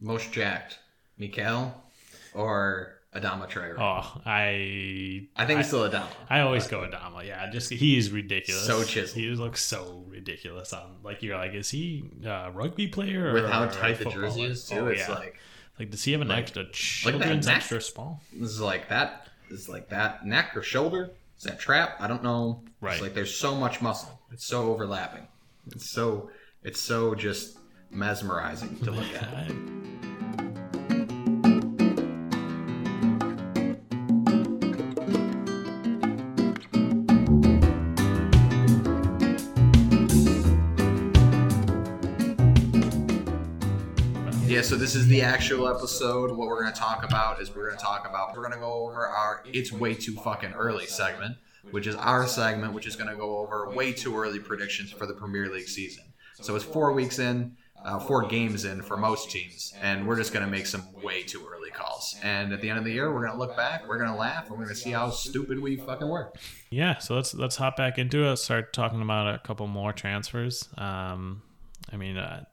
Most jacked, Mikel or Adama Traore? Oh, I I think it's still Adama. I always go Adama. Yeah, just he's ridiculous. So chiseled. He looks so ridiculous on like you're like, is he a rugby player? Or, With how tight the jersey is too, Oh, it's yeah. like like does he have an like- extra children's neck. extra small? this is like that. This is like that neck or shoulder. Is that trap? I don't know. Right. It's like there's so much muscle. It's so overlapping. It's so it's so just mesmerizing to look at. Yeah, so this is the actual episode. What we're going to talk about is we're going to talk about, we're going to go over our It's Way Too Fucking Early segment, which is our segment, which is going to go over way too early predictions for the Premier League season. So it's four weeks in, uh, four games in for most teams, and we're just going to make some way too early calls. And at the end of the year, we're going to look back, we're going to laugh, and we're going to see how stupid we fucking were. Yeah, so let's let's hop back into it. Start talking about a couple more transfers. Um, I mean, uh,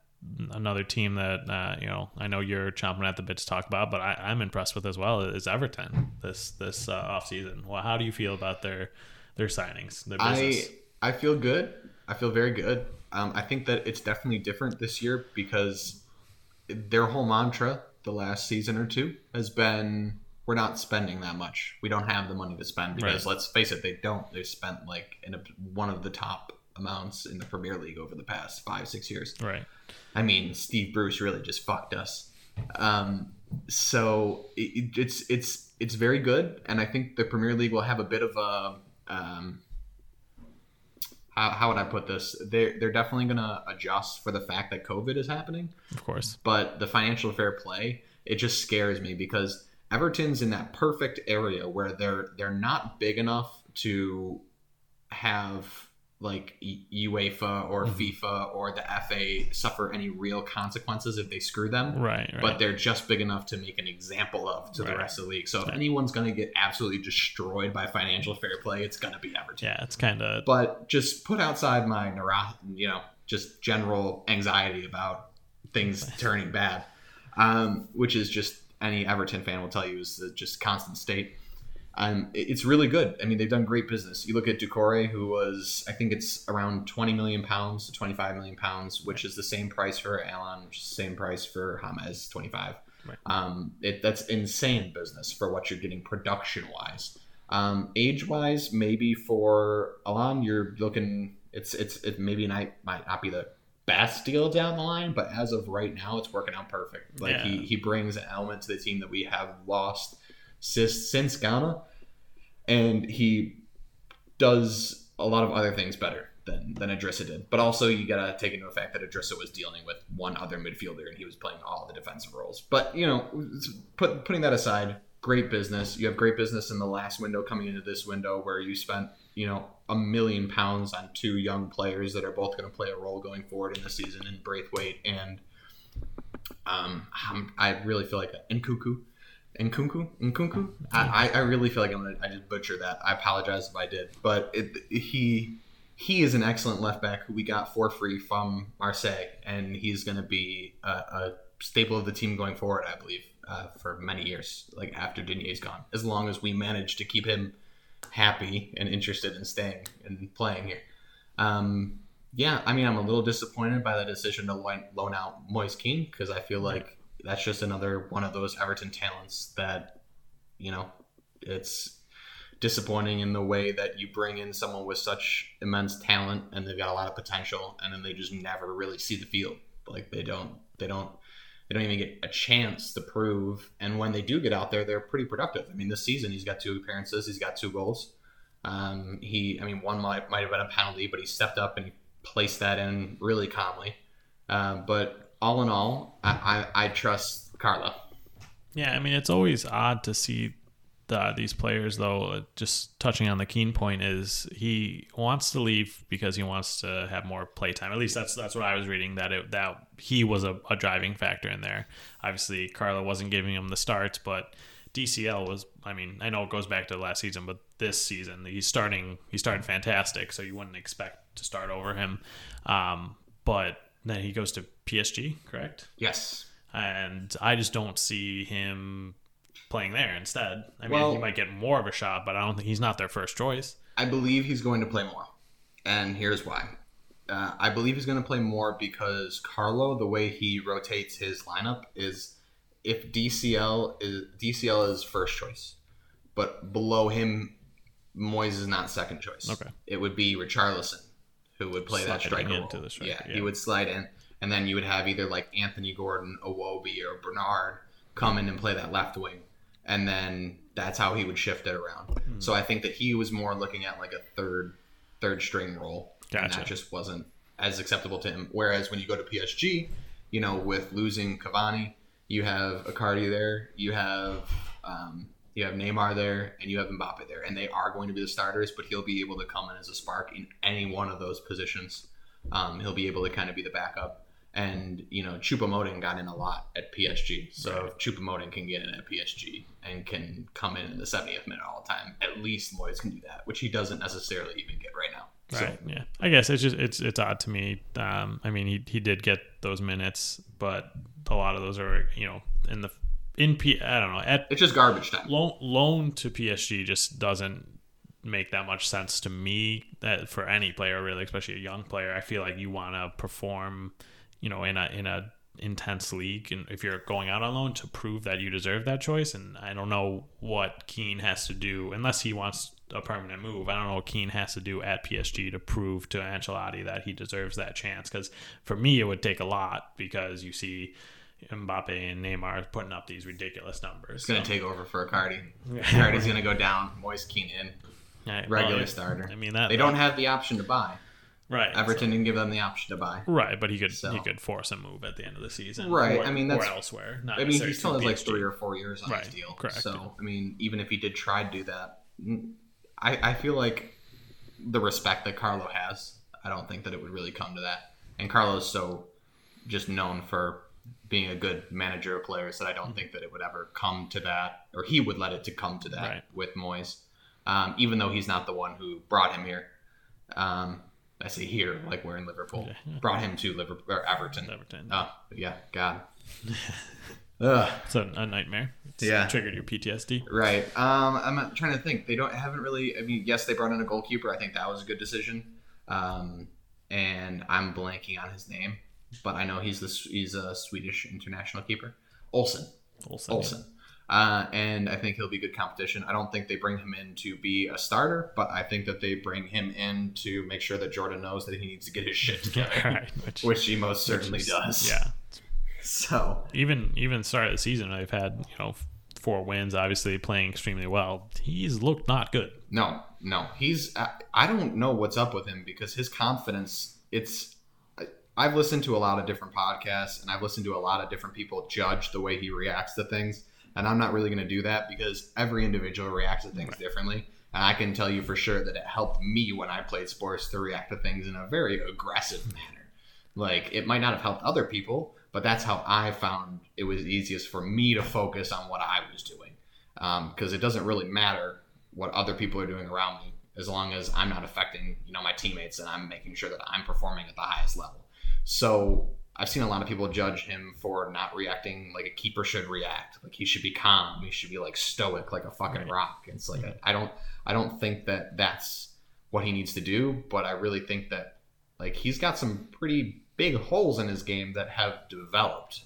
another team that uh, you know I know you're chomping at the bit to talk about, but I, I'm impressed with as well is Everton this this uh, off season. Well, how do you feel about their their signings, their business? I I feel good. I feel very good. Um, I think that it's definitely different this year because their whole mantra the last season or two has been we're not spending that much. We don't have the money to spend because Right. let's face it, they don't. They've spent like in a, one of the top amounts in the Premier League over the past five six years. right. I mean, Steve Bruce really just fucked us. Um, so it, it's it's it's very good, and I think the Premier League will have a bit of a um, how, how would I put this? They're they're definitely going to adjust for the fact that COVID is happening, Of course. but the financial fair play it just scares me because Everton's in that perfect area where they're they're not big enough to have like UEFA or FIFA or the FA suffer any real consequences if they screw them. Right. Right. But they're just big enough to make an example of to the rest of the league. So if anyone's going to get absolutely destroyed by financial fair play, it's going to be Everton. yeah, it's kind of But just put outside my neuro, you know, just general anxiety about things turning bad, um, which is just any Everton fan will tell you is just constant state. Um, it's really good. I mean, they've done great business. You look at Doucouré, who was, I think it's around 20 million pounds to 25 million pounds, which is the same price for Allan, which is the same price for James, 25. Right. Um, it, that's insane business for what you're getting production wise. Um, age wise, maybe for Allan, you're looking. It's it's it maybe not might not be the best deal down the line, but as of right now, it's working out perfect. Like he he brings an element to the team that we have lost since Gana, and he does a lot of other things better than than Idrissa did. But also, you gotta take into effect that Idrissa was dealing with one other midfielder, and he was playing all the defensive roles. But you know, put, putting that aside, great business. You have great business in the last window coming into this window where you spent you know a million pounds on two young players that are both going to play a role going forward in the season in Branthwaite and um, I really feel like Nkounkou. Nkounkou? Nkounkou? I, I I really feel like I'm gonna I just butcher that. I apologize if I did, but it, he he is an excellent left back who we got for free from Marseille, and he's going to be a, a staple of the team going forward, I believe, uh, for many years. Like after Digne's gone, as long as we manage to keep him happy and interested in staying and playing here. Um, yeah, I mean, I'm a little disappointed by the decision to loan, out Moise Kean because I feel like that's just another one of those Everton talents that, you know, it's disappointing in the way that you bring in someone with such immense talent and they've got a lot of potential and then they just never really see the field. Like they don't, they don't, they don't even get a chance to prove. And when they do get out there, they're pretty productive. I mean, this season he's got two appearances, he's got two goals. Um, he, I mean, one might might have been a penalty, but he stepped up and placed that in really calmly. Uh, but all in all, I, I, I trust Carlo. Yeah, I mean it's always odd to see the, these players though. Just touching on the Kean point is he wants to leave because he wants to have more playtime. At least that's that's what I was reading that it, that he was a, a driving factor in there. Obviously, Carlo wasn't giving him the starts, but DCL was. I mean, I know it goes back to last season, but this season he's starting. He started fantastic, so you wouldn't expect to start over him. Um, but then he goes to PSG, correct? Yes. and I just don't see him playing there instead. I mean, Well- he might get more of a shot, but I don't think he's not their first choice. I believe he's going to play more, and here's why. Uh, I believe he's going to play more because Carlo, the way he rotates his lineup is if DCL is DCL is first choice, but below him, Moise is not second choice. Okay. it would be Richarlison who would play that Sliding striker into role. the striker, yeah, yeah. he would slide in, and then you would have either like Anthony Gordon, Iwobi, or Bernard come in and play that left wing, and then that's how he would shift it around. Hmm. So I think that he was more looking at like a third third string role, and that just wasn't as acceptable to him. Whereas when you go to PSG, you know, with losing Cavani, you have Icardi there, you have um, you have Neymar there, and you have Mbappe there, and they are going to be the starters. But he'll be able to come in as a spark in any one of those positions. Um, he'll be able to kind of be the backup. And you know, Choupo-Moting got in a lot at PSG, so Right. if Choupo-Moting can get in at PSG and can come in in the 70th minute all the time, at least Moise can do that, which he doesn't necessarily even get right now. So, Right. Yeah. I guess it's just it's it's odd to me. Um, I mean, he he did get those minutes, but a lot of those are you know in the in P. I don't know at it's just garbage time. loan loan to PSG just doesn't make that much sense to me that for any player really especially a young player i feel like you want to perform you know in a in a intense league and if you're going out on loan to prove that you deserve that choice and i don't know what Kean has to do unless he wants a permanent move i don't know what Kean has to do at PSG to prove to Ancelotti that he deserves that chance cuz for me it would take a lot because you see Mbappe and Neymar putting up these ridiculous numbers It's going to So- take over for Icardi. Icardi's going to go down. Moise Kean in. Regular well, starter. I mean that They don't have the option to buy. Right. Everton didn't give them the option to buy. right, but he could So. he could force a move at the end of the season, Right, Or, I mean, or that's- elsewhere. Not I mean, he still has like three or four years on Right, his deal. correct, So. I mean, even if he did try to do that, mm, I, I feel like the respect that Carlo has, I don't think that it would really come to that. And Carlo's so just known for being a good manager of players that I don't think that it would ever come to that, or he would let it to come to that Right. with Moise, um, even though he's not the one who brought him here. Um, I say here, like we're in Liverpool, Yeah, yeah. brought him to Liverpool or Everton. Everton. Oh, yeah, God. Ugh. It's a, a nightmare. It's Yeah. triggered your PTSD. Right. Um, I'm trying to think. They don't haven't really. I mean, yes, they brought in a goalkeeper. I think that was a good decision. Um, and I'm blanking on his name, but I know he's the he's a Swedish international keeper, Olsen. Olsen. Olsen. Uh, and I think he'll be good competition. I don't think they bring him in to be a starter, but I think that they bring him in to make sure that Jordan knows that he needs to get his shit together, right. Which, which he most certainly is- does. Yeah. So Even even start of the season, they've had you know four wins. Obviously playing extremely well. He's looked not good. No, no, he's. I, I don't know what's up with him because his confidence. It's. I, I've listened to a lot of different podcasts and I've listened to a lot of different people judge the way he reacts to things, and I'm not really going to do that because every individual reacts to things differently. And I can tell you for sure that it helped me when I played sports to react to things in a very aggressive manner. Like it might not have helped other people, but that's how I found it was easiest for me to focus on what I was doing. Um, because it doesn't really matter what other people are doing around me as long as I'm not affecting you know my teammates and I'm making sure that I'm performing at the highest level. So I've seen a lot of people judge him for not reacting like a keeper should react. Like he should be calm. He should be like stoic, like a fucking Right. rock. It's like I don't I don't think that that's what he needs to do. But I really think that like he's got some pretty big holes in his game that have developed.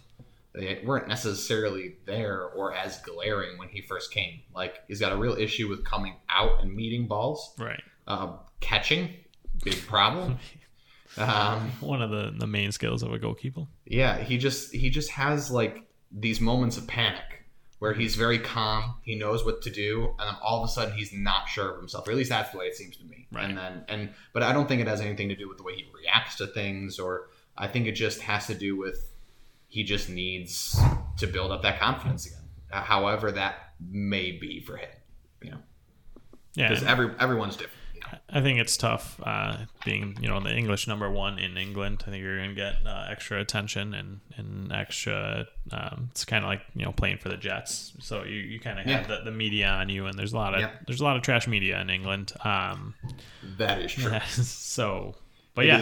They weren't necessarily there or as glaring when he first came. Like he's got a real issue with coming out and meeting balls, Right. uh, catching, big problem. Um, One of the the main skills of a goalkeeper. yeah, he just he just has like these moments of panic where he's very calm, he knows what to do, and then all of a sudden he's not sure of himself. Or at least that's the way it seems to me. Right. And then and but I don't think it has anything to do with the way he reacts to things, or I think it just has to do with he just needs to build up that confidence again. However, that may be for him, you know, Yeah. because every everyone's different. I think it's tough uh, being, you know, the English number one in England. I think you're going to get uh, extra attention and, and extra. Um, it's kind of like you know playing for the Jets, so you, you kind of have Yeah. the, the media on you, and there's a lot of there's a lot of trash media in England. Um, That is true. so but It yeah.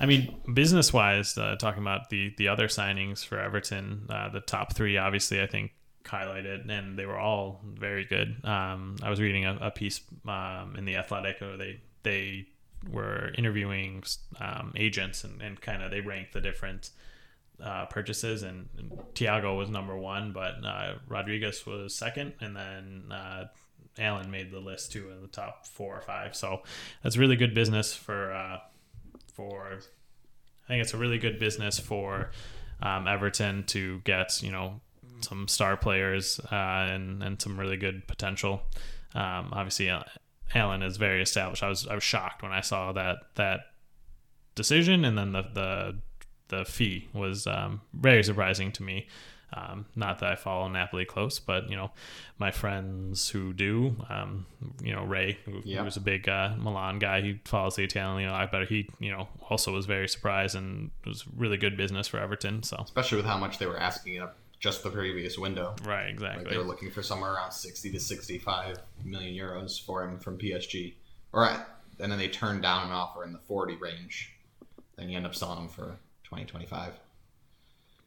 I mean, business wise, uh, talking about the the other signings for Everton, uh, the top three, obviously, I think highlighted, and they were all very good. Um, I was reading a, a piece um, in the Athletic, where they they were interviewing um, agents and, and kind of they ranked the different uh, purchases, and, and Thiago was number one, but uh, Rodriguez was second, and then uh, Allan made the list too in the top four or five. So that's really good business for uh, for. I think it's a really good business for um, Everton to get you know some star players uh, and and some really good potential. Um, obviously, Allan is very established. I was I was shocked when I saw that that decision, and then the the the fee was um, very surprising to me. Um, not that I follow Napoli close, but you know, my friends who do, um, you know, Ray, who, Yeah. who's a big uh, Milan guy, he follows the Italian. You know, I bet he, you know, also was very surprised and it was really good business for Everton. So especially with how much they were asking up just the previous window. right, exactly. Like they were looking for somewhere around 60 to 65 million euros for him from PSG. Or at, and then they turned down an offer in the 40 range. Then you end up selling him for 20, 25.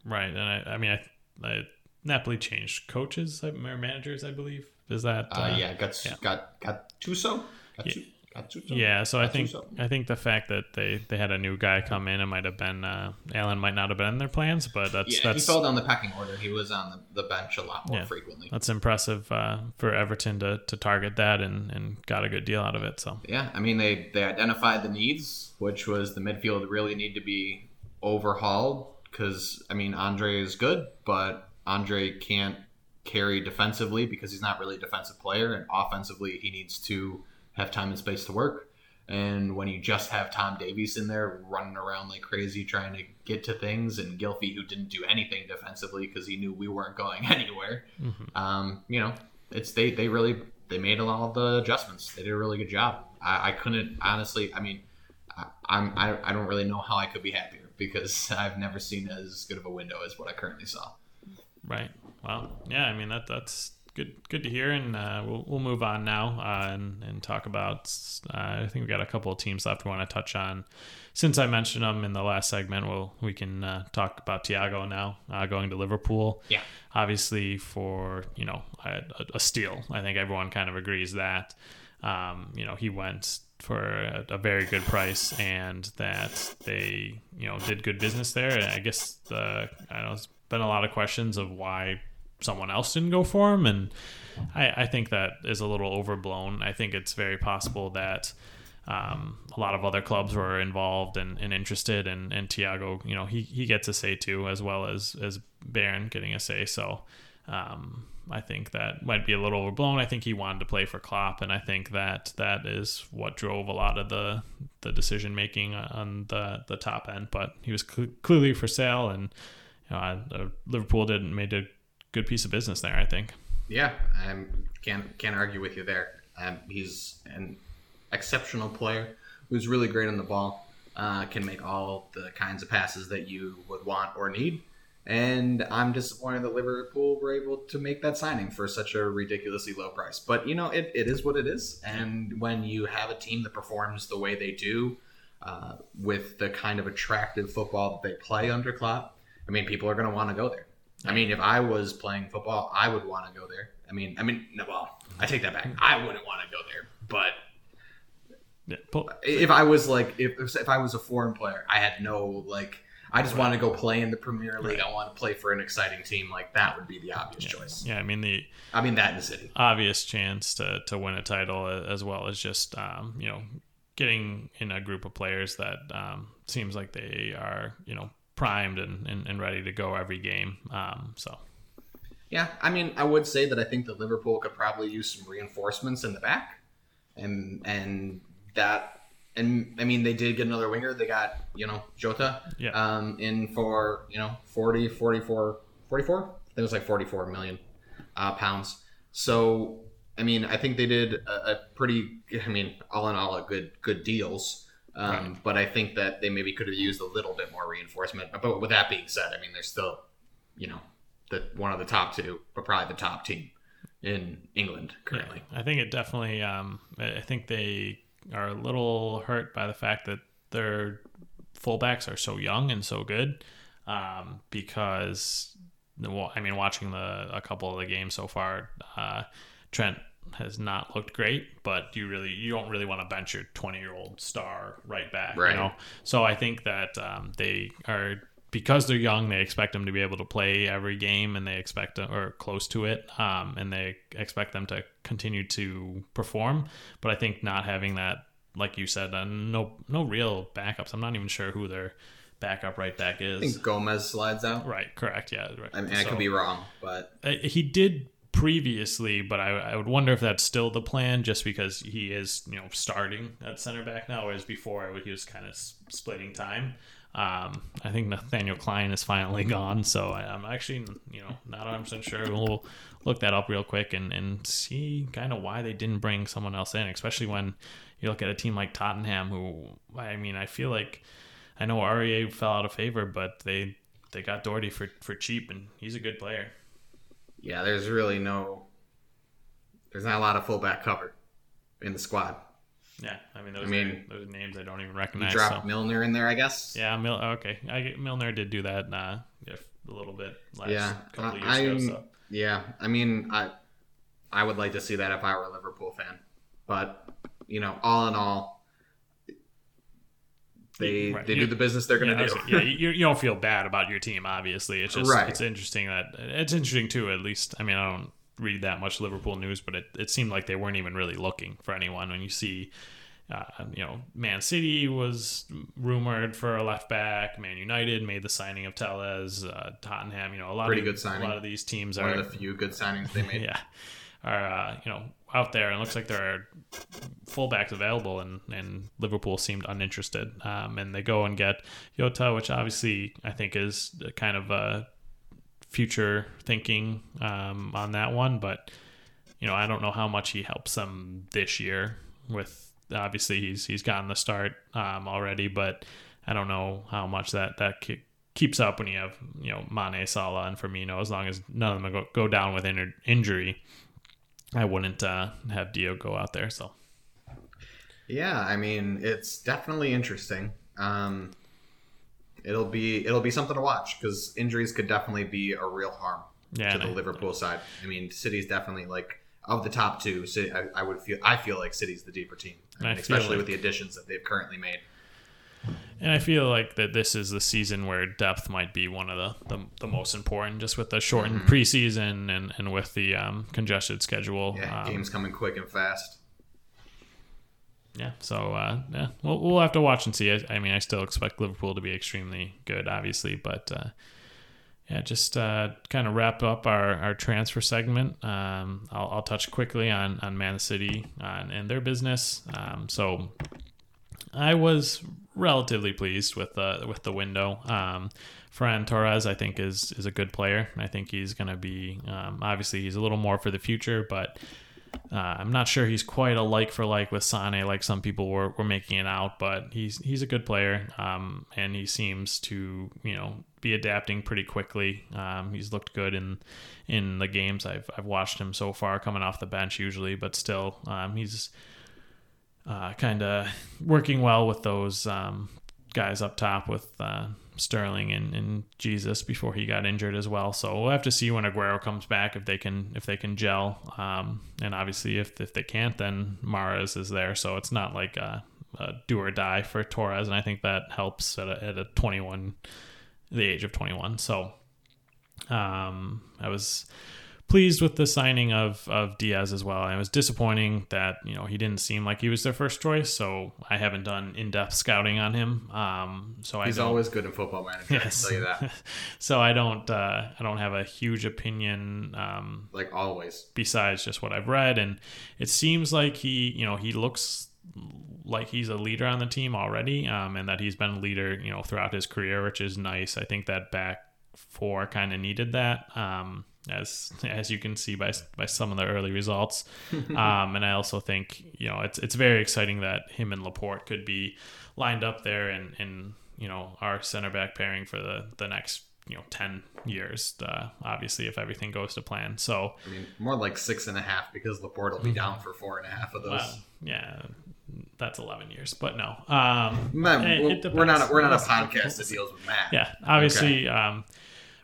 Right, and I, I mean, I, I Napoli changed coaches or managers, I believe. Is that Uh, yeah, got yeah. got got Tuso. Gattu- Yeah, so I think I think the fact that they, they had a new guy come in, it might have been uh, Allan might not have been in their plans, but that's Yeah, he fell down the pecking order. He was on the, the bench a lot more Yeah. frequently. that's impressive uh, for Everton to, to target that and, and got a good deal out of it. So Yeah, I mean they they identified the needs, which was the midfield really need to be overhauled because I mean Andre is good, but Andre can't carry defensively because he's not really a defensive player, and offensively he needs to have time and space to work. And when you just have Tom Davies in there running around like crazy trying to get to things, and Gylfi who didn't do anything defensively because he knew we weren't going anywhere, um, you know, it's they they really they made a lot of the adjustments. They did a really good job. I, I couldn't honestly. I mean, I, I'm I, I don't really know how I could be happier because I've never seen as good of a window as what I currently saw. right, well, yeah, I mean that that's good good to hear, and uh, we'll we'll move on now uh, and and talk about. Uh, I think we got a couple of teams left we want to touch on. Since I mentioned them in the last segment, we'll we can uh, talk about Thiago now uh, going to Liverpool. Yeah. obviously for you know a, a steal. I think everyone kind of agrees that um, you know he went for a, a very good price and that they you know did good business there. And I guess the I know there's been a lot of questions of why someone else didn't go for him, and I, I think that is a little overblown. I think it's very possible that. Um, a lot of other clubs were involved and, and interested, and, and Thiago, you know, he, he gets a say too, as well as as Bayern getting a say. So, um, I think that might be a little overblown. I think he wanted to play for Klopp, and I think that that is what drove a lot of the the decision making on the the top end. But he was cl- clearly for sale, and you know, uh, Liverpool didn't made a good piece of business there. I think. Yeah, I can't can't argue with you there. Um, he's an exceptional player who's really great on the ball. Uh, can make all the kinds of passes that you would want or need. And I'm disappointed that Liverpool were able to make that signing for such a ridiculously low price. But you know, it, it is what it is. And when you have a team that performs the way they do, uh, with the kind of attractive football that they play under Klopp, I mean, people are going to want to go there. I mean, if I was playing football, I would want to go there. I mean, I mean, no, well, I take that back. I wouldn't want to go there, but Yeah, pull- if I was like, if if I was a foreign player, I had no like, I just want to go play in the Premier League. I want to play for an exciting team. Like that would be the obvious choice. yeah, I mean the I mean, that in the city. obvious chance to, to win a title as well as just um, you know getting in a group of players that um, seems like they are you know primed and, and, and ready to go every game um, so Yeah, I mean, I would say that I think that Liverpool could probably use some reinforcements in the back, and and that, and I mean, they did get another winger. They got you know Jota, Yeah. um, in for you know 40, 44, 44? I think it was like forty four million uh, pounds. So I mean, I think they did a, a pretty. I mean, all in all, a good good deals. Um, Right. But I think that they maybe could have used a little bit more reinforcement. But with that being said, I mean, they're still, you know, the one of the top two, but probably the top team in England currently. I think it definitely um, I I think they are a little hurt by the fact that their fullbacks are so young and so good um, because well, I mean watching the a couple of the games so far uh, Trent has not looked great but you really you don't really want to bench your 20 year old star right back Right. you know so I think that um, they are because they're young they expect them to be able to play every game and they expect or close to it um, and they expect them to continue to perform but I think not having that like you said uh, no no real backups I'm not even sure who their backup right back is. I think Gomez slides out. right correct yeah right. I mean, I could be wrong, but uh, he did previously, but I, I would wonder if that's still the plan, just because he is you know starting at center back now, whereas before he was kind of splitting time. Um, I think Nathaniel Klein is finally gone, so I, I'm actually you know not 100 percent sure. We'll look that up real quick and and see kind of why they didn't bring someone else in, especially when you look at a team like Tottenham, who I mean I feel like I know REA fell out of favor, but they they got Doherty for for cheap, and he's a good player. Yeah, there's really no. There's not a lot of fullback cover in the squad. Yeah, I mean those I mean, are, those are names I don't even You recognize. dropped so. Milner in there, I guess. Yeah, Mil- okay. I Milner did do that uh, a little bit last Yeah, couple of years ago. I'm- So. Yeah, I mean, I I would like to see that if I were a Liverpool fan, but you know, all in all, they Right. they You- do the business they're gonna I do. yeah, you, you don't feel bad about your team. Obviously, it's just Right. it's interesting that it's interesting too. At least, I mean, I don't read that much Liverpool news, but it, it seemed like they weren't even really looking for anyone. When you see, uh, you know, Man City was rumored for a left back. Man United made the signing of Telles. Uh, Tottenham, you know, a lot Pretty of good signing. A lot of these teams One are of the few good signings they made. yeah, are uh, you know out there, and looks like there are fullbacks available, and and Liverpool seemed uninterested. Um, and they go and get Jota, which obviously I think is kind of a future thinking um, on that one, but you know I don't know how much he helps them this year. With obviously he's he's gotten the start um, already, but I don't know how much that that. Keeps up when you have you know Mane, Salah, and Firmino. As long as none of them go, go down with in- injury, I wouldn't uh, have Dio go out there. So Yeah, I mean, it's definitely interesting. Um, it'll be it'll be something to watch because injuries could definitely be a real harm yeah, to the I- Liverpool side. I mean, City's definitely like of the top two. City, I, I would feel I feel like City's the deeper team, I mean, especially like- with the additions that they've currently made. And I feel like that this is the season where depth might be one of the the, the most important, just with the shortened preseason and and with the um, congested schedule. Mm-hmm. Yeah, um, games coming quick and fast. Yeah, so uh, yeah, we'll, we'll have to watch and see. I, I mean, I still expect Liverpool to be extremely good, obviously, but uh, yeah, just uh, kind of wrap up our, our transfer segment. Um, I'll, I'll touch quickly on on Man City uh, and their business. Um, so I was relatively pleased with the with the window. Um, Ferran Torres, I think, is is a good player. I think he's going to be um, obviously he's a little more for the future, but uh, I'm not sure he's quite a like for like with Sane, like some people were, were making it out. But he's he's a good player, um, and he seems to you know be adapting pretty quickly. Um, he's looked good in in the games I've I've watched him so far, coming off the bench usually, but still um, he's uh, kind of working well with those um, guys up top with uh, Sterling and, and Jesus before he got injured as well. So we'll have to see when Aguero comes back if they can if they can gel. Um, and obviously if if they can't, then Mahrez is there. So it's not like a, a do or die for Torres, and I think that helps at a, at a 21, the age of 21. So um, I was pleased with the signing of of Diaz as well. And it was disappointing that you know he didn't seem like he was their first choice. So I haven't done in depth scouting on him. Um, so He's I always good in football manager. yes. I can tell you that. so I don't uh, I don't have a huge opinion. Um, Like always. besides just what I've read. And it seems like he, you know, he looks like he's a leader on the team already, um, and that he's been a leader, you know, throughout his career, which is nice. I think that back four kind of needed that, um, as as you can see by by some of the early results. um, and I also think, you know, it's it's very exciting that him and Laporte could be lined up there and and you know our center back pairing for the the next you know 10 years uh, obviously if everything goes to plan so I mean, more like six and a half because Laporte will be down for four and a half of those. Wow. Yeah. that's 11 years, but no. Um, Man, we're- we're not a, we're not a podcast that deals with math. Yeah, obviously, um,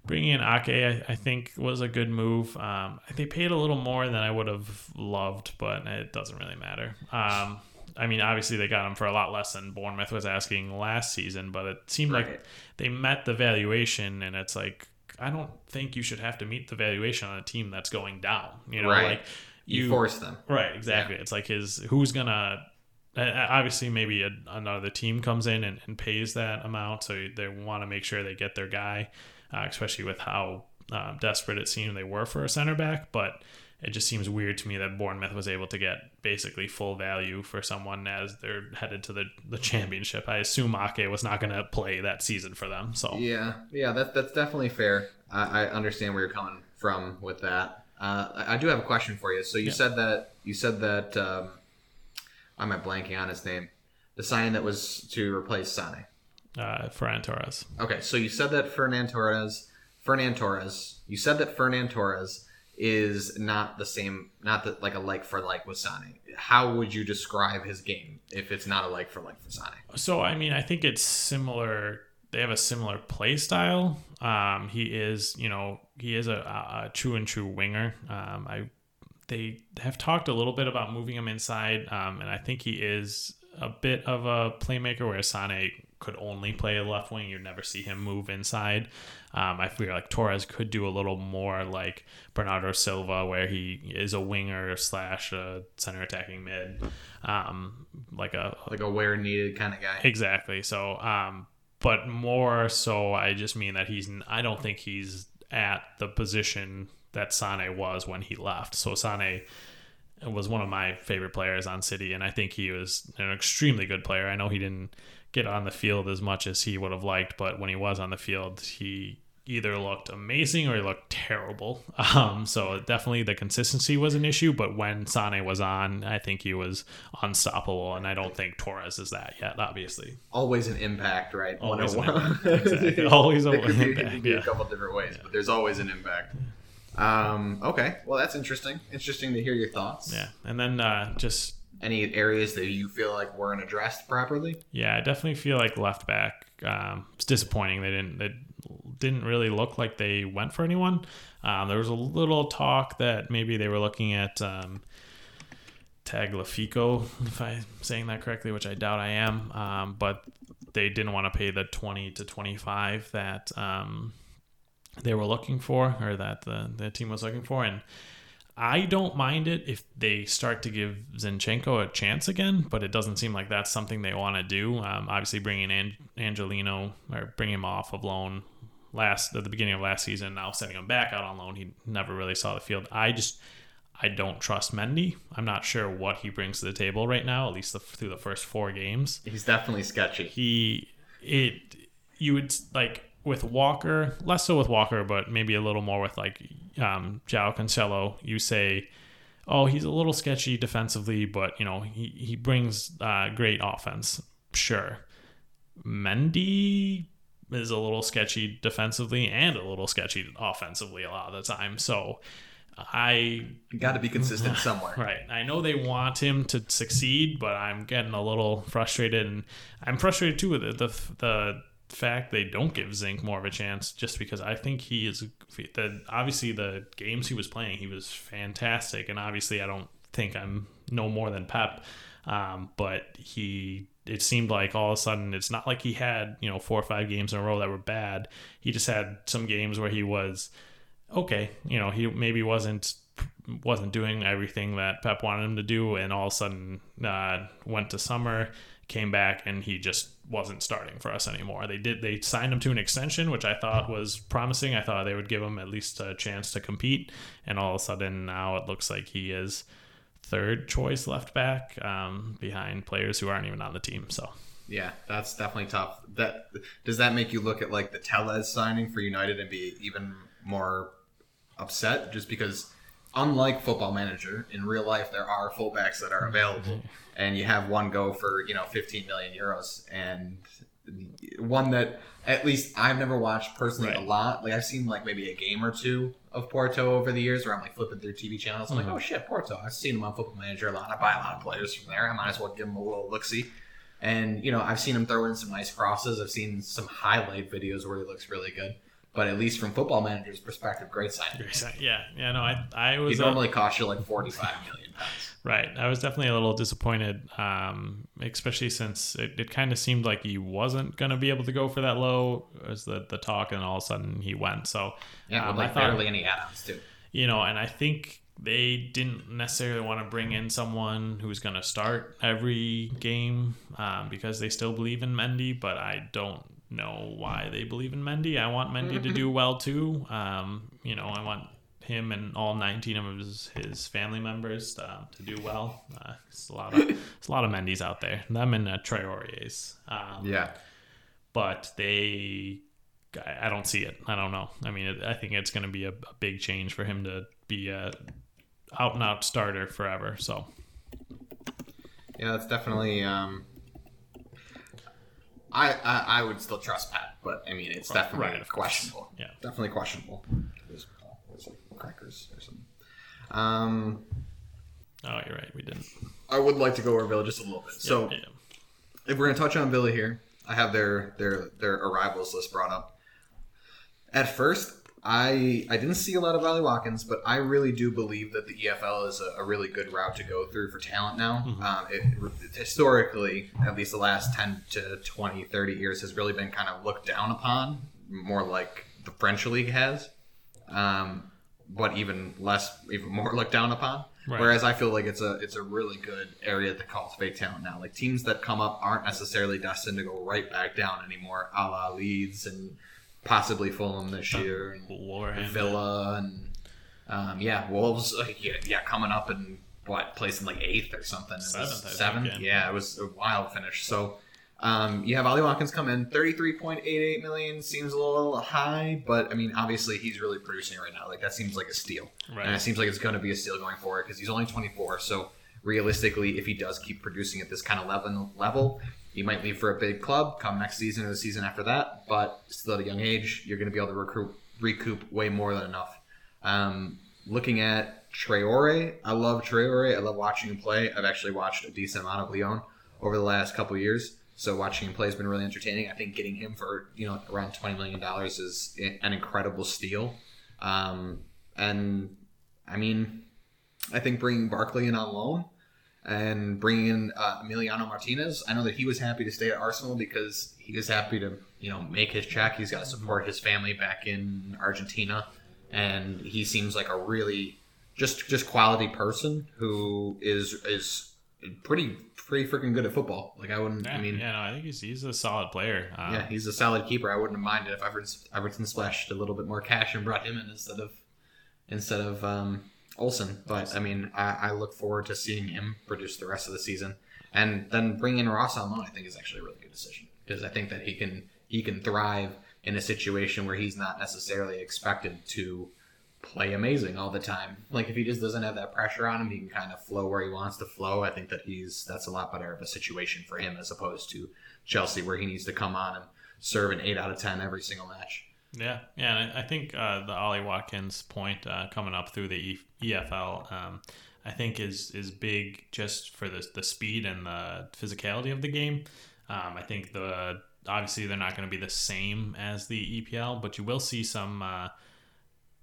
bringing in Ake, I, I think was a good move. Um, they paid a little more than I would have loved, but it doesn't really matter. Um, I mean, obviously, they got him for a lot less than Bournemouth was asking last season, but it seemed Right. like they met the valuation, and it's like I don't think you should have to meet the valuation on a team that's going down. You know, Right. like You, force them. Right, exactly. It's like his who's gonna obviously maybe a, another team comes in and, and pays that amount, so they want to make sure they get their guy, uh, especially with how uh, desperate it seemed they were for a center back. But it just seems weird to me that Bournemouth was able to get basically full value for someone as they're headed to the, the championship. I assume Ake was not going to play that season for them. So Yeah, yeah, that, that's definitely fair. I, I understand where you're coming from with that. Uh, I, I do have a question for you. So you Yeah. said that you said that um, I'm blanking on his name. The sign that was to replace Sane. Uh, Ferran Torres. Okay, so you said that Ferran Torres, Ferran Torres. You said that Ferran Torres is not the same, not the, like a like for like with Sane. How would you describe his game if it's not a like for like for Sane? So I mean, I think it's similar. They have a similar play style. Um, he is, you know, he is a, a true and true winger. Um, I they have talked a little bit about moving him inside, um, and I think he is a bit of a playmaker where Sane could only play a left wing. You'd never see him move inside. Um, I feel like Torres could do a little more like Bernardo Silva, where he is a winger slash a center attacking mid, um, like a Like a where needed kind of guy. Exactly. So, um, but more so, I just mean that he's. I don't think he's at the position that Sane was when he left. So Sane was one of my favorite players on City, and I think he was an extremely good player. I know he didn't get on the field as much as he would have liked, but when he was on the field, he either looked amazing or he looked terrible. Um, so definitely the consistency was an issue, but when Sane was on, I think he was unstoppable, and I don't think Torres is that yet. Obviously, Always an impact, right? Always an 101. impact. Exactly. Always a It could be, impact, could be yeah. a couple different ways, but there's always an impact. Um, okay, well that's interesting. Interesting to hear your thoughts. yeah. And then uh, just Any areas that you feel like weren't addressed properly? Yeah, I definitely feel like left back. Um, it's disappointing. They didn't. They didn't really look like they went for anyone. Um, there was a little talk that maybe they were looking at um, Tagliafico, if I'm saying that correctly, which I doubt I am. Um, but they didn't want to pay the twenty to twenty-five that um, they were looking for, or that the the team was looking for, and. I don't mind it if they start to give Zinchenko a chance again, but it doesn't seem like that's something they want to do. Um, obviously, bringing An- Angelino or bringing him off of loan last at the beginning of last season, now sending him back out on loan, he never really saw the field. I just I don't trust Mendy. I'm not sure what he brings to the table right now, at least the, through the first four games He's definitely sketchy. he it you would like with Walker, less so with Walker, but maybe a little more with like um João Cancelo. You say, oh, he's a little sketchy defensively, but you know he he brings uh, great offense. Sure, Mendy is a little sketchy defensively and a little sketchy offensively a lot of the time. So I got to be consistent somewhere. Right. I know they want him to succeed, but I'm getting a little frustrated, and I'm frustrated too with the the, the fact they don't give Zink more of a chance, just because I think he is. The obviously the games he was playing, he was fantastic, and obviously I don't think I'm no more than Pep, um, but he. It seemed like all of a sudden it's not like he had you know four or five games in a row that were bad. He just had some games where he was okay, you know, he maybe wasn't wasn't doing everything that Pep wanted him to do, and all of a sudden uh, went to summer, came back, and he just wasn't starting for us anymore. They did they signed him to an extension, which I thought was promising. I thought they would give him at least a chance to compete, and all of a sudden now it looks like he is third choice left back um, behind players who aren't even on the team. So Yeah, that's definitely tough. That does that make you look at like the Telles signing for United and be even more upset? Just because, unlike Football Manager, in real life there are fullbacks that are available, and you have one go for you know 15 million euros, and one that at least I've never watched personally a lot. Like I've seen like maybe a game or two of Porto over the years, where I'm like flipping through TV channels. I'm Mhm. like, oh shit, Porto. I've seen him on Football Manager a lot. I buy a lot of players from there. I might as well give him a little look see. And you know, I've seen him throw in some nice crosses. I've seen some highlight videos where he looks really good. But at least from Football Manager's perspective, great signing. Yeah, yeah, no, I I He was uh, normally costs you like 45 million pounds. Right. I was definitely a little disappointed, um, especially since it, it kind of seemed like he wasn't going to be able to go for that low as the, the talk, and all of a sudden he went. So, Yeah, Um, like I thought- barely any add-ons too. you know, and I think they didn't necessarily want to bring in someone who's going to start every game um, because they still believe in Mendy, but I don't know why they believe in Mendy. I want Mendy to do well too. Um, you know, I want him and all 19 of his, his family members uh, to do well. Uh, it's a lot of it's a lot of Mendy's out there. Them and uh, Traore's. Um, Yeah. but they I I don't see it. I don't know. I mean, it, I think it's going to be a, a big change for him to be a out and out starter forever. So Yeah, that's definitely. Um, I, I I would still trust Pat, but I mean it's definitely right, course. questionable. Yeah. definitely questionable. There's, there's like crackers or something. Um, oh, you're right. We didn't. I would like to go over Villa just a little bit. So yeah, if we're gonna touch on Villa here, I have their their their arrivals list brought up. At first, I I didn't see a lot of Ollie Watkins, but I really do believe that the EFL is a, a really good route to go through for talent now. Mhm. Um, it, historically, at least the last 10 to 20, 30 years, has really been kind of looked down upon, more like the French league has, um, but even less, even more looked down upon. Right. Whereas I feel like it's a it's a really good area to cultivate talent now. Like teams that come up aren't necessarily destined to go right back down anymore, a la Leeds and possibly Fulham this year, and Villa, and um, yeah, Wolves. Uh, yeah, yeah, coming up and what placing like eighth or something. Seventh, think, seventh. yeah. yeah, it was a wild finish. So. Um, you have Ollie Watkins come in, thirty-three point eight eight million seems a little high, but I mean, obviously he's really producing right now. Like that seems like a steal. And it seems like it's going to be a steal going forward because he's only 24. So realistically, if he does keep producing at this kind of level, level, he might leave for a big club come next season or the season after that. But still at a young age, you're going to be able to recruit, recoup way more than enough. Um, looking at Traore, I love Traore. I love watching him play. I've actually watched a decent amount of Lyon over the last couple years. So watching him play has been really entertaining. I think getting him for you know around twenty million dollars is an incredible steal. Um, and I mean, I think bringing Barkley in on loan and bringing in uh, Emiliano Martinez, I know that he was happy to stay at Arsenal because he is happy to, you know, make his check. He's got to support his family back in Argentina, and he seems like a really just just quality person who is is pretty pretty freaking good at football. Like I wouldn't, Yeah, I mean, yeah, no, I think he's, he's a solid player. Um, yeah, he's a solid keeper. I wouldn't have minded if Everton, Everton splashed a little bit more cash and brought him in instead of instead of um, Olsen. But I mean, I, I look forward to seeing him produce the rest of the season, and then bringing in Ross on loan. I think is actually a really good decision because I think that he can he can thrive in a situation where he's not necessarily expected to play amazing all the time. Like if he just doesn't have that pressure on him, he can kind of flow where he wants to flow. I think that he's that's a lot better of a situation for him as opposed to Chelsea where he needs to come on and serve an eight out of ten every single match. Yeah, yeah, and I think uh, the Ollie Watkins point uh, coming up through the EFL, um, I think is is big just for the the speed and the physicality of the game. Um, I think the obviously they're not going to be the same as the EPL, but you will see some uh,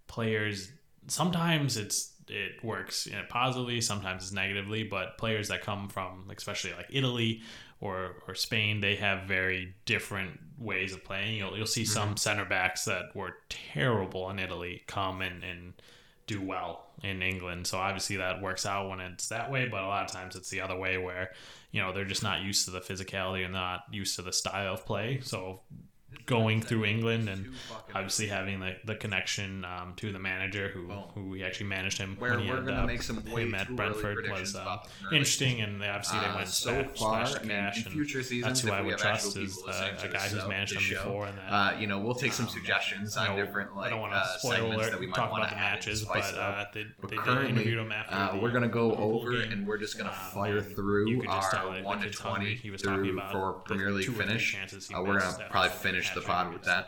players. Sometimes it's it works you know, positively, sometimes it's negatively. But players that come from, especially like Italy or or Spain, they have very different ways of playing. You'll you'll see some mm-hmm. center backs that were terrible in Italy come and and do well in England. So obviously that works out when it's that way, but a lot of times it's the other way where, you know, they're just not used to the physicality and not used to the style of play. So going through England and obviously having the, the connection um, to the manager who who actually managed him where when he we're had, uh, make some him at Brentford was uh, about the Premier League. interesting and they obviously they Uh, went so splash, far, I mean, cash in and future seasons, that's who I would trust is uh, a guy who's managed show, before and that Uh, you know, we'll take some Um, suggestions on different like I don't want to uh, spoil segments alert that we talk want about the matches, but uh, they, they did interview him after uh, we're gonna go over and we're just gonna Um, fire through you could just tell, our one to twenty He was talking about for Premier League two or three finish. Uh, we're gonna probably finish the pod with that.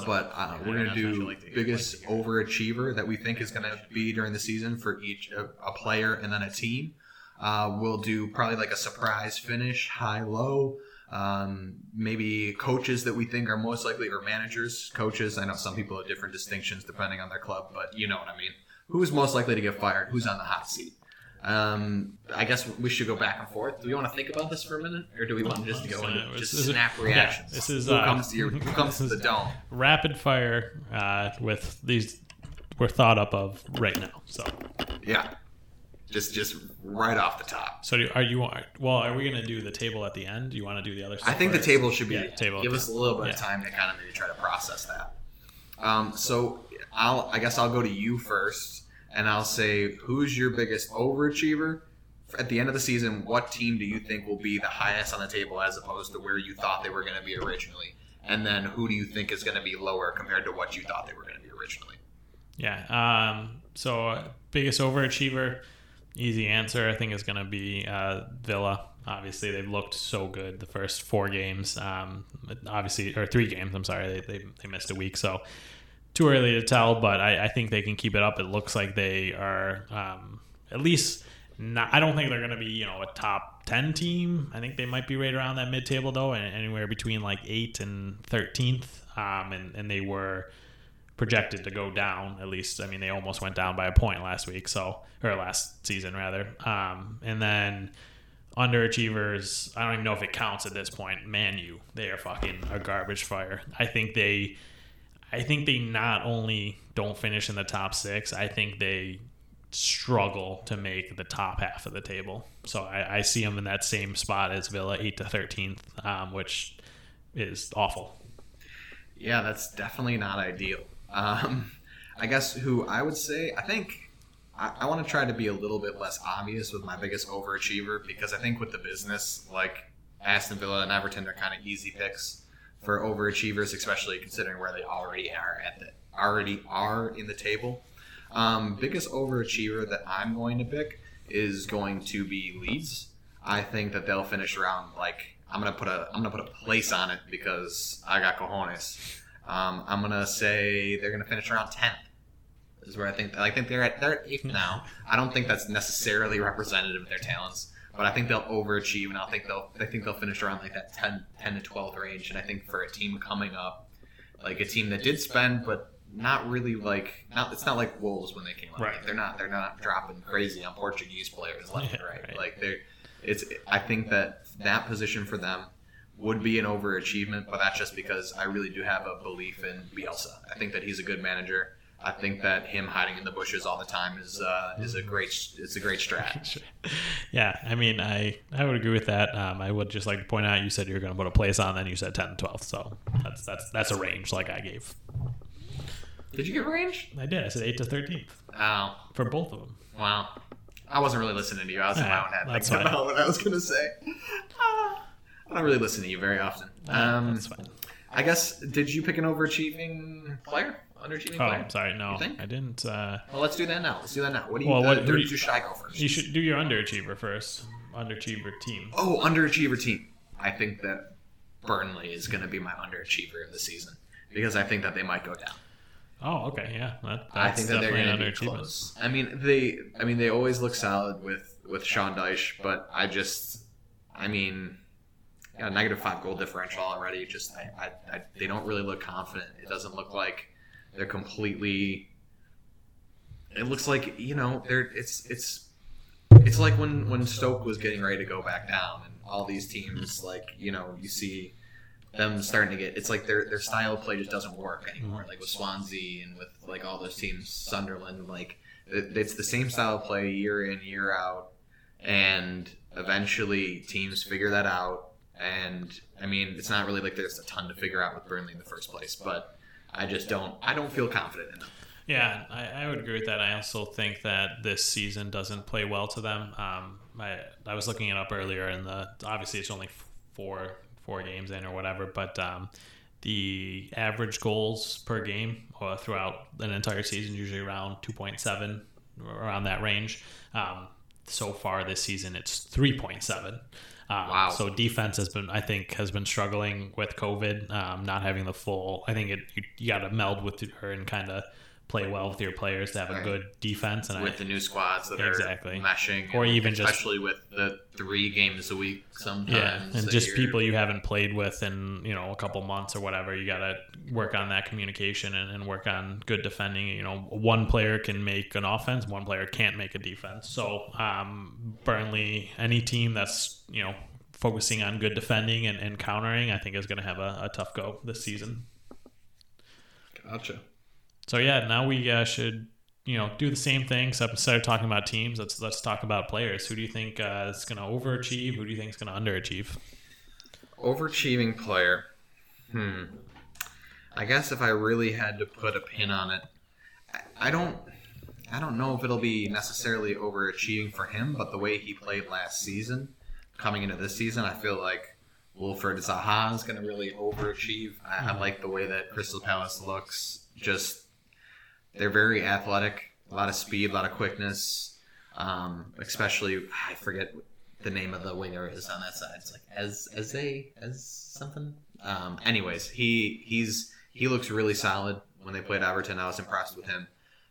so- but uh, we're gonna that's what I do like biggest overachiever that we think is gonna be during the season for each a, a player and then a team. Uh, we'll do probably like a surprise finish, high low. Um, maybe coaches that we think are most likely, or managers, coaches. I know some people have different distinctions depending on their club, but you know what I mean. Who's most likely to get fired? Who's on the hot seat? Um, I guess we should go back and forth. Do we want to think about this for a minute, or do we want to just go into just snap yeah, reactions? this is, who uh, comes to your, who comes to the dome. rapid fire uh, with these we're thought up of right now. So, Yeah, just just right off the top. so do, are you well? Are we gonna do the table at the end? Do you want to do the other? Stuff I think the table should be. Yeah, table. Give us a little bit Yeah. of time to kind of maybe try to process that. Um, so I'll I guess I'll go to you first, and I'll say who's your biggest overachiever at the end of the season. What team do you think will be the highest on the table as opposed to where you thought they were going to be originally? And then who do you think is going to be lower compared to what you thought they were going to be originally? Yeah. Um, so biggest overachiever, easy answer. I think is going to be uh, Villa. Obviously, they've looked so good the first four games. Um, obviously, or three games. I'm sorry, they, they, they missed a week, so too early to tell. But I, I think they can keep it up. It looks like they are um, at least. Not, I don't think they're going to be, you know, a top ten team. I think they might be right around that mid table though, and anywhere between like eight and thirteenth. Um, and and they were projected to go down at least. I mean, they almost went down by a point last week, so or last season rather. Um, and then underachievers, I don't even know if it counts at this point. Man, you they are fucking a garbage fire. I think they, I think they not only don't finish in the top six, I think they struggle to make the top half of the table. So I, I see them in that same spot as Villa, eight to thirteenth, um, which is awful. Yeah, that's definitely not ideal. Um, I guess who I would say, I think I, I want to try to be a little bit less obvious with my biggest overachiever because I think with the business, like Aston Villa and Everton they're kind of easy picks for overachievers, especially considering where they already are at the already are in the table. Um, biggest overachiever that I'm going to pick is going to be Leeds. I think that they'll finish around like I'm gonna put a I'm gonna put a place on it because I got cojones. Um, I'm gonna say they're gonna finish around tenth. Is where I think I think they're at they're at eighth now. I don't think that's necessarily representative of their talents, but I think they'll overachieve, and I think they'll I think they'll finish around like that 10, 10 to twelve range. And I think for a team coming up, like a team that did spend, but not really like not it's not like Wolves when they came up. Right. Like, they're not they're not dropping crazy on Portuguese players left and right. right. Like they're it's I think that that position for them would be an overachievement, but that's just because I really do have a belief in Bielsa. I think that he's a good manager. I think that him hiding in the bushes all the time is uh, is a great it's a great strat. yeah, I mean, I I would agree with that. Um, I would just like to point out you said you were going to put a place on, then you said 10 and 12. So that's that's that's a range like I gave. Did you get range? I did. I said 8 to 13th Oh, for both of them. wow. I wasn't really listening to you. I was in my own head that's thinking fine. about what I was going to say. Ah, I don't really listen to you very often. Um, that's fine. I guess, did you pick an overachieving player? Underachieving Oh, player? sorry, no, I didn't. Uh, Well, let's do that now. Let's do that now. What do you, Well, uh, what- who do you- should I go first? you should do your underachiever first. Underachiever team. Oh, underachiever team. I think that Burnley is going to be my underachiever of the season because I think that they might go down. Oh, okay, yeah. That, that's I think that they're going to be close. I mean, they. I mean, they always look solid with with Sean Dyche, but I just, I mean, yeah, negative five goal differential already. Just, I, I, I, they don't really look confident. It doesn't look like they're completely. It looks like you know they're. It's it's. It's like when when Stoke was getting ready to go back down, and all these teams like you know you see them starting to get it's like their their style of play just doesn't work anymore like with Swansea and with like all those teams Sunderland like it, it's the same style of play year in year out and eventually teams figure that out and I mean it's not really like there's a ton to figure out with Burnley in the first place but I just don't I don't feel confident in them Yeah, I, I would agree with that. I also think that this season doesn't play well to them. Um, I I was looking it up earlier, and the obviously it's only four four games in or whatever, but um, the average goals per game uh, throughout an entire season usually around two point seven, around that range. Um, so far this season, it's 3.7. Um, Wow. So defense has been, I think, has been struggling with COVID, um, not having the full. I think it you, you got to meld with her and kind of play well with your players to have a good defense. And with I, the new squads that Exactly. are meshing, Or and even just- especially with the three games a week sometimes. yeah, and just people you haven't played with in you know a couple months or whatever. You got to work on that communication and, and work on good defending. You know, one player can make an offense, one player can't make a defense. So um, Burnley, any team that's you know focusing on good defending and, and countering, I think is going to have a, a tough go this season. Gotcha. So yeah, now we uh, should you know do the same thing. Except instead of talking about teams, let's let's talk about players. Who do you think uh, is going to overachieve? Who do you think is going to underachieve? Overachieving player. Hmm. I guess if I really had to put a pin on it, I- I don't. I don't know if it'll be necessarily overachieving for him, but the way he played last season, coming into this season, I feel like Wilfried Zaha is going to really overachieve. I, I like the way that Crystal Palace looks. Just they're very athletic, a lot of speed, a lot of quickness. Um, especially, I forget the name of the winger is on that side. It's like as as a as something. Um, anyways, he he's he looks really solid when they played Everton. I was impressed with him.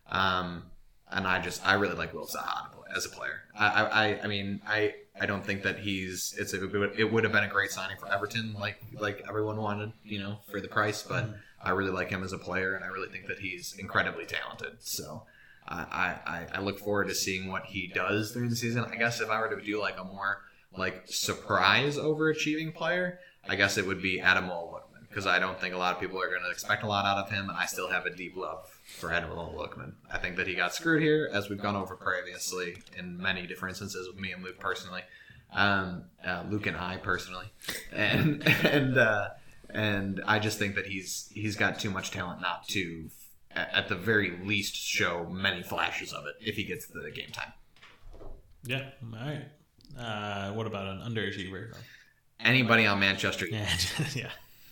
Um, and I just I really like Will Zaha as a player. I I, I mean I I don't think that he's it's a, it would- it would have been a great signing for Everton like like everyone wanted you know for the price, but I really like him as a player and I really think that he's incredibly talented. So. I, I, I look forward to seeing what he does during the season. I guess if I were to do like a more like surprise overachieving player, I guess it would be Adam Lookman because I don't think a lot of people are going to expect a lot out of him, and I still have a deep love for Adam Lookman. I think that he got screwed here, as we've gone over previously in many different instances with me and Luke personally, um, uh, Luke and I personally, and and uh, and I just think that he's he's got too much talent not to. At the very least, show many flashes of it if he gets the game time. Yeah. All right. Uh, what about an underachiever? Anybody on Manchester Yeah. yeah.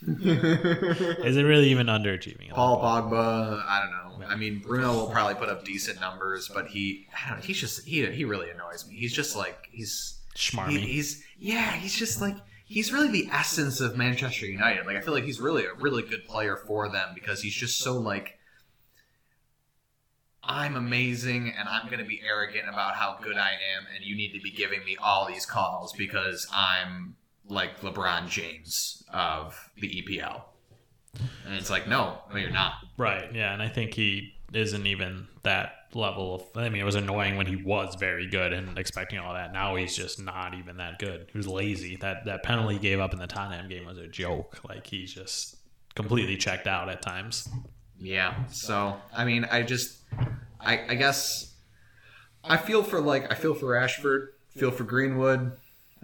Is it really even underachieving? Paul Pogba, I don't know. I mean, Bruno will probably put up decent numbers, but he, I don't know, he's just he he really annoys me. He's just like he's Schmarmy. he, he's yeah, he's just like he's really the essence of Manchester United. Like I feel like he's really a really good player for them because he's just so like I'm amazing and I'm going to be arrogant about how good I am and you need to be giving me all these calls because I'm like LeBron James of the EPL. And it's like, no, no, you're not. Right. Yeah, and I think he isn't even that level of. I mean, it was annoying when he was very good and expecting all that. Now he's just not even that good. He was lazy. That that penalty he gave up in the Tottenham game was a joke. Like he's just completely checked out at times. Yeah. So I mean, I just, I, I guess, I feel for like I feel for Rashford, feel for Greenwood.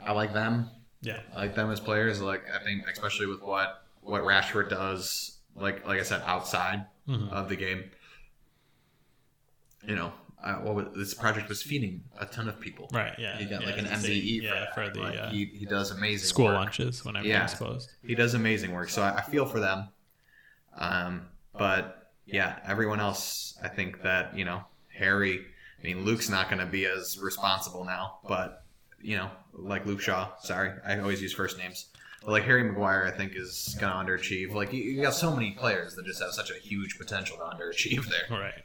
I like them. Yeah. I like them as players. Like I think, especially with what what Rashford does, like like I said, outside Mhm. of the game. You know, uh, what was, this project was feeding a ton of people. Right. Yeah. He got yeah, like an a- MBE for, yeah, for the Like, uh, he, he does amazing school work. lunches when Yeah. everything's closed. He does amazing work, so I, I feel for them. Um, but yeah, everyone else, I think that you know Harry. I mean, Luke's not going to be as responsible now, but you know, like Luke Shaw. Sorry, I always use first names. But like Harry Maguire, I think is going to underachieve. Like you, you got so many players that just have such a huge potential to underachieve there. Right.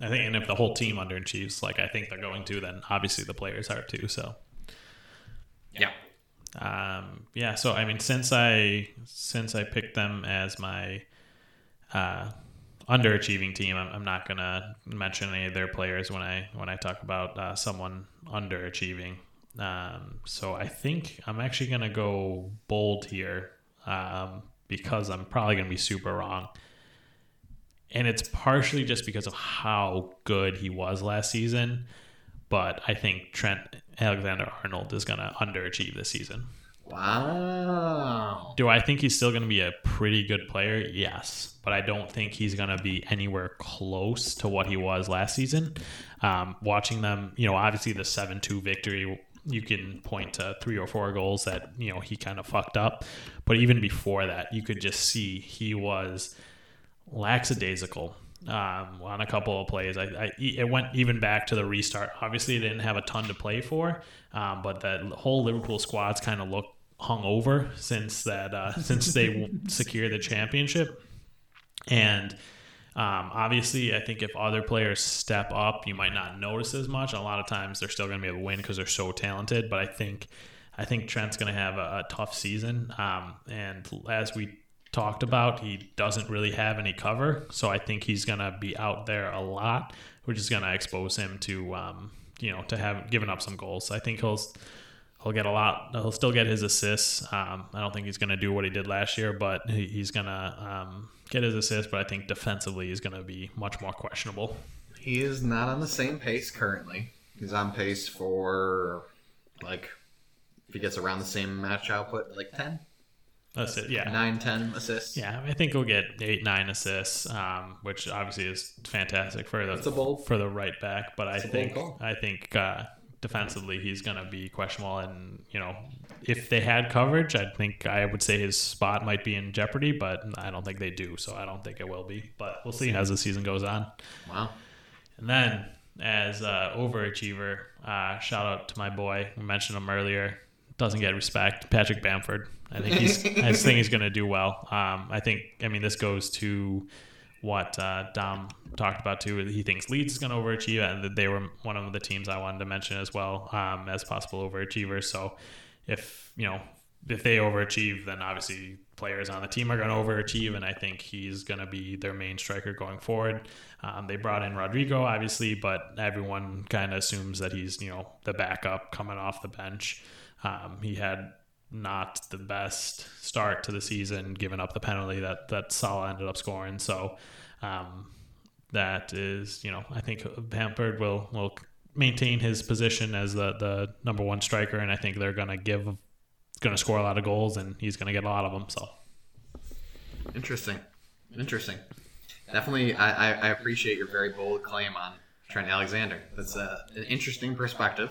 I think, and if the whole team underachieves, like I think they're going to, then obviously the players are too. So. Yeah. um, yeah so i mean since i since i picked them as my uh, underachieving team I'm, I'm not gonna mention any of their players when i when i talk about uh, someone underachieving um, so i think i'm actually gonna go bold here um, because i'm probably gonna be super wrong and it's partially just because of how good he was last season but I think Trent Alexander Arnold is going to underachieve this season. Wow. Do I think he's still going to be a pretty good player? Yes, but I don't think he's going to be anywhere close to what he was last season. Um, watching them, you know, obviously the 7 2 victory, you can point to three or four goals that, you know, he kind of fucked up. But even before that, you could just see he was lackadaisical um, on a couple of plays. I, I, it went even back to the restart. Obviously, they didn't have a ton to play for, um, but that whole Liverpool squad's kind of looked hung over since that uh, since they secured the championship, and. Um, obviously, I think if other players step up, you might not notice as much. A lot of times, they're still going to be able to win because they're so talented. But I think, I think Trent's going to have a, a, tough season. Um, and as we talked about, he doesn't really have any cover. So I think he's going to be out there a lot, which is going to expose him to, um, you know, to have given up some goals. I think he'll he'll get a lot. He'll still get his assists. Um, I don't think he's going to do what he did last year, but he, he's going to um, get his assists. But I think defensively he's going to be much more questionable. He is not on the same pace currently. He's on pace for like if he gets around the same match output, like ten. That's it. Yeah. Nine, ten assists. Yeah, I think he'll get eight, nine assists, um, which obviously is fantastic for the bold, for the right back. But I think I think uh, defensively he's going to be questionable, and you know if they had coverage, I think I would say his spot might be in jeopardy, but I don't think they do, so I don't think it will be. But we'll see as the season goes on. Wow. And then as uh, overachiever, uh, shout out to my boy. We mentioned him earlier. Doesn't get respect. Patrick Bamford. I think he's. I think he's going to do well. Um, I think. I mean, this goes to what uh, Dom talked about too. He thinks Leeds is going to overachieve, and they were one of the teams I wanted to mention as well um, as possible overachievers. So, if you know if they overachieve, then obviously players on the team are going to overachieve, and I think he's going to be their main striker going forward. Um, they brought in Rodrigo, obviously, but everyone kind of assumes that he's you know the backup coming off the bench. Um, he had not the best start to the season, giving up the penalty that that Salah ended up scoring. So um, that is, you know, I think Bamford will will maintain his position as the the number one striker, and I think they're gonna give gonna score a lot of goals, and he's gonna get a lot of them. So interesting, interesting. Definitely, I, I appreciate your very bold claim on Trent Alexander. That's a, an interesting perspective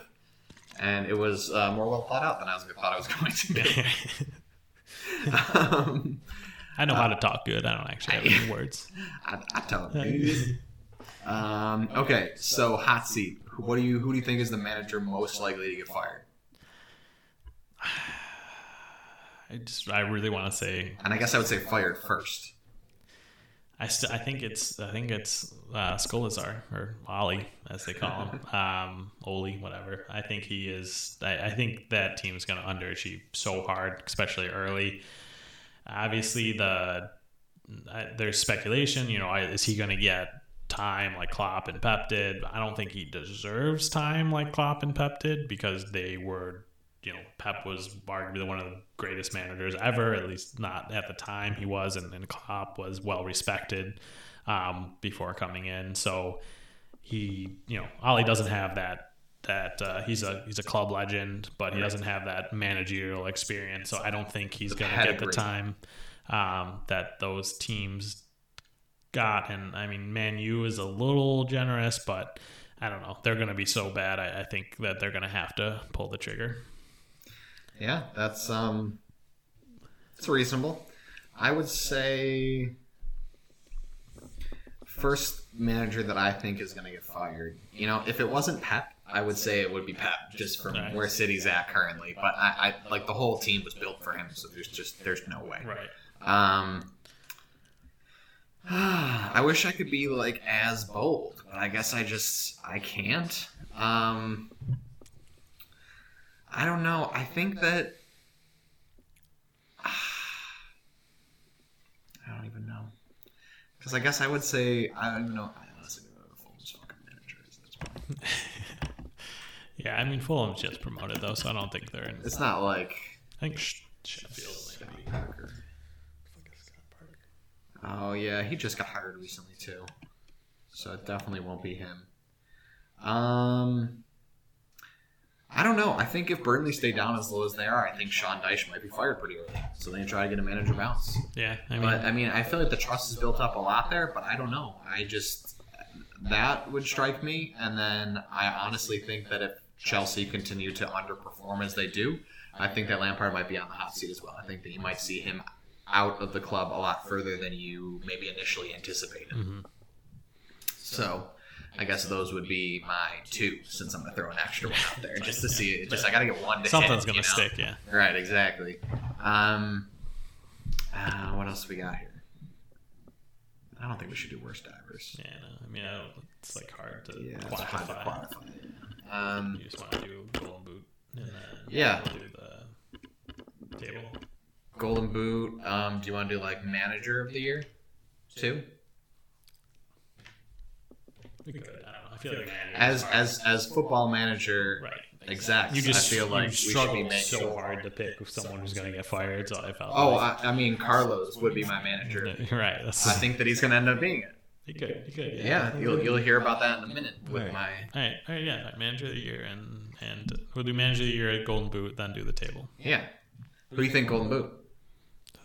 and it was uh, more well thought out than I was thought I was going to be. um, I know uh, how to talk good. I don't actually have I, any words. I, I talk good. um, okay, so hot seat. What do you? Who do you think is the manager most likely to get fired? I just, I really want to say, and I guess I would say fired first. I st- I think it's I think it's uh, Skolazar or Ollie as they call him, um, Oli, whatever. I think he is. I, I think that team is going to underachieve so hard, especially early. Obviously, the uh, there's speculation. You know, is he going to get time like Klopp and Pep did? I don't think he deserves time like Klopp and Pep did because they were you know, Pep was arguably one of the greatest managers ever, at least not at the time he was, and, and Klopp was well respected um, before coming in. So he, you know, Ollie doesn't have that. That uh, he's a he's a club legend, but he doesn't have that managerial experience. So I don't think he's going to get the time um, that those teams got. And I mean, Man U is a little generous, but I don't know. They're going to be so bad. I, I think that they're going to have to pull the trigger. Yeah, that's um, it's reasonable. I would say first manager that I think is going to get fired. You know, if it wasn't Pep, I would say it would be Pep, just from right. where City's at currently. But I, I, like the whole team was built for him, so there's just there's no way. Right. Um. I wish I could be like as bold, but I guess I just I can't. Um. I don't know. I think that I don't even know because I guess I would say I don't even know. I honestly don't know who Fulham's manager is. That's yeah, I mean Fulham's just promoted though, so I don't think they're in. It's not like I think Sheffield maybe. Parker. Oh yeah, he just got hired recently too, so it definitely won't be him. Um. I don't know. I think if Burnley stay down as low as they are, I think Sean Dyche might be fired pretty early. So they try to get a manager bounce. Yeah, I mean, but I mean, I feel like the trust is built up a lot there, but I don't know. I just that would strike me, and then I honestly think that if Chelsea continue to underperform as they do, I think that Lampard might be on the hot seat as well. I think that you might see him out of the club a lot further than you maybe initially anticipated. Mm-hmm. So I guess those would be my two, since I'm gonna throw an extra one out there just to see it. Just I gotta get one to Something's hit, gonna you know? stick, yeah. Right, exactly. Um, uh, what else we got here? I don't think we should do worst divers. Yeah, no, I mean, I don't, it's like hard to Yeah, it's hard to quantify. quantify. Um, You just want to do golden boot, and then Yeah. we'll do the table. Golden Boot. Um, do you want to do like manager of the year, too? We could. I don't know. I feel like As as as football manager, right. exact. You just I feel like you we should be struggle making so hard to pick someone who's going to get fired. So I felt. Oh, like, I, I mean, Carlos would be my manager. right. That's, I think that he's going to end up being it. you could. You could. Yeah, you'll you'll hear about that in a minute with Right. my All right, all right, yeah, manager of the year, and and we'll do manager of the year at Golden Boot, then do the table. yeah. Who do you think Golden Boot?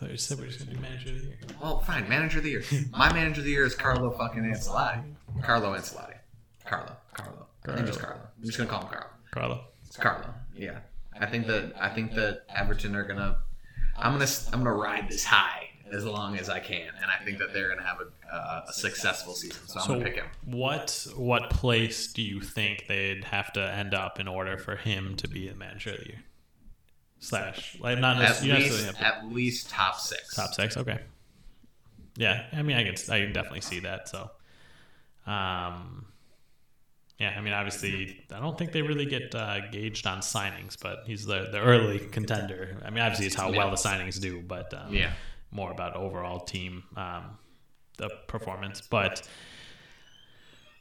I thought you said we're just gonna do manager of the year. Well, fine, manager of the year. My manager of the year is Carlo fucking Ancelotti. Carlo Ancelotti. Carlo. Carlo. I think just Carlo. I'm just gonna call him Carlo. Carlo. It's Carlo. Yeah. I think that I think that Everton are gonna. I'm gonna I'm gonna ride this high as long as I can, and I think that they're gonna have a, uh, a successful season. So I'm So gonna pick him. what what place do you think they'd have to end up in order for him to be the manager of the year? Slash, like not At necessarily, least have at least top six. top six. Okay. Yeah, I mean, I can I can definitely see that. So, um, yeah, I mean, obviously, I don't think they really get uh, gauged on signings, but he's the the early contender. I mean, obviously, it's how well the signings do, but um, Yeah. more about overall team um, the performance. But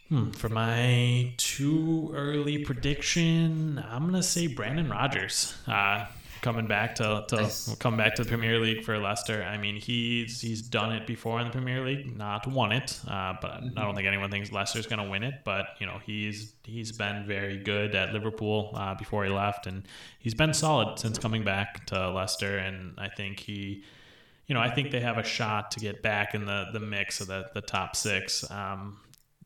hmm, for my too early prediction, I'm gonna say Brendan Rodgers. Uh, coming back to, to come back to the Premier League for Leicester. I mean, he's he's done it before in the Premier League, not won it, uh, but I don't think anyone thinks Leicester's going to win it. But you know, he's he's been very good at Liverpool uh, before he left, and he's been solid since coming back to Leicester. And I think he, you know, I think they have a shot to get back in the the mix of the the top six, um,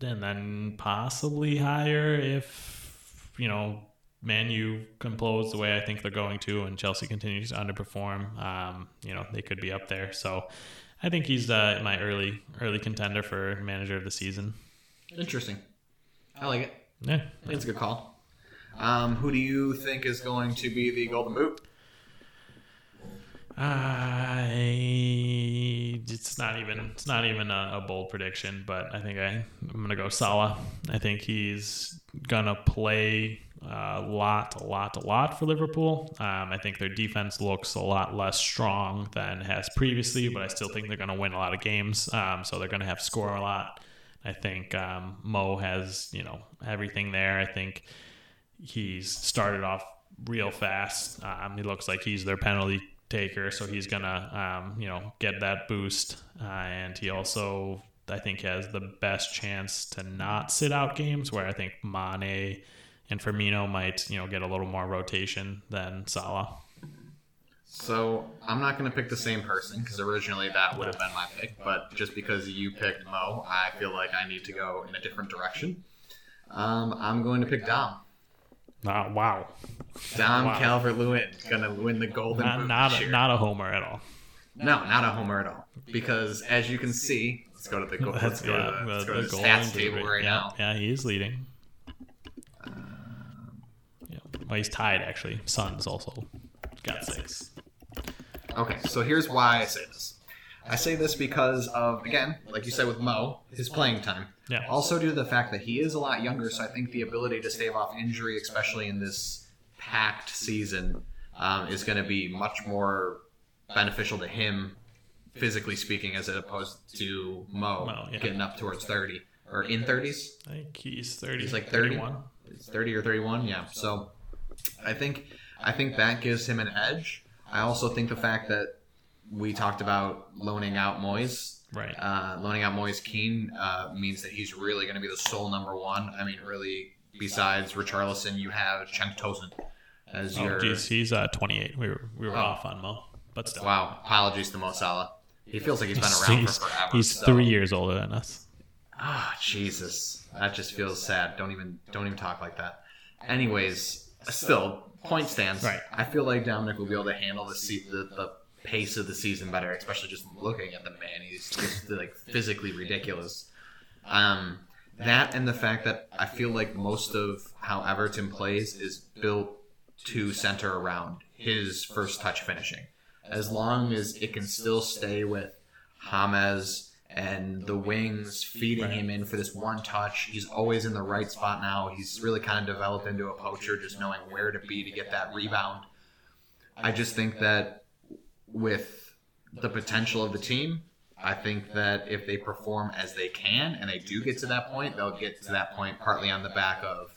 and then possibly higher if you know Man U complodes the way I think they're going to, and Chelsea continues to underperform, um, you know, they could be up there. So I think he's uh, my early early contender for manager of the season. Interesting. I like it. Yeah, I think it's a good call. Um, who do you think is going to be the Golden Boot? I it's not even it's not even a, a bold prediction, but I think I I'm gonna go Salah. I think he's gonna play a lot, a lot, a lot for Liverpool. Um, I think their defense looks a lot less strong than has previously, but I still think they're gonna win a lot of games. Um, so they're gonna have to score a lot. I think um, Mo has you know everything there. I think he's started off real fast. Um, he looks like he's their penalty taker, so he's gonna um, you know get that boost. Uh, and he also I think has the best chance to not sit out games, where I think Mane and Firmino might you know get a little more rotation than Salah. So I'm not going to pick the same person because originally that would have been my pick, but just because you picked Mo, I feel like I need to go in a different direction. Um, I'm going to pick Dom. Wow, Dom Wow. Calvert-Lewin going to win the Golden not Boot not a, not a homer at all. no, not a homer at all. Because as you can see, let's go to the go- let's go yeah, to the, let's the- go to the stats table right yeah, now. Yeah, he is leading. Yeah. Well, he's tied actually. Son's also got six. Okay, so here's why I say this. I say this because of again, like you said with Mo, his playing time. Yeah. Also due to the fact that he is a lot younger, so I think the ability to stave off injury, especially in this packed season, um, is going to be much more beneficial to him, physically speaking, as opposed to Mo, Mo, yeah. getting up towards thirty or in thirties. I think he's thirty. He's like 30? 31. It's 30 or 31, yeah. So I think I think that gives him an edge. I also think the fact that we talked about loaning out Moise, Right. uh, loaning out Moise Kean uh, means that he's really going to be the sole number one. I mean, really, besides Richarlison, you have Cenk Tosun as Oh, your. geez, he's uh, 28. We were we were Oh. off on Mo, but still. Wow, apologies to Mo Salah. He feels like he's been around he's, for forever. he's so- three years older than us. Ah, Jesus, that just feels sad. Don't even don't even talk like that. Anyways, still point stands. Right. I feel like Dominic will be able to handle the se- the, the pace of the season better, especially just looking at the man. He's just like physically ridiculous. Um, That and the fact that I feel like most of how Everton plays is built to center around his first touch finishing. As long as it can still stay with James and the wings feeding him in for this one touch, he's always in the right spot now. He's really kind of developed into a poacher, just knowing where to be to get that rebound. I just think that with the potential of the team, I think that if they perform as they can and they do get to that point, they'll get to that point partly on the back of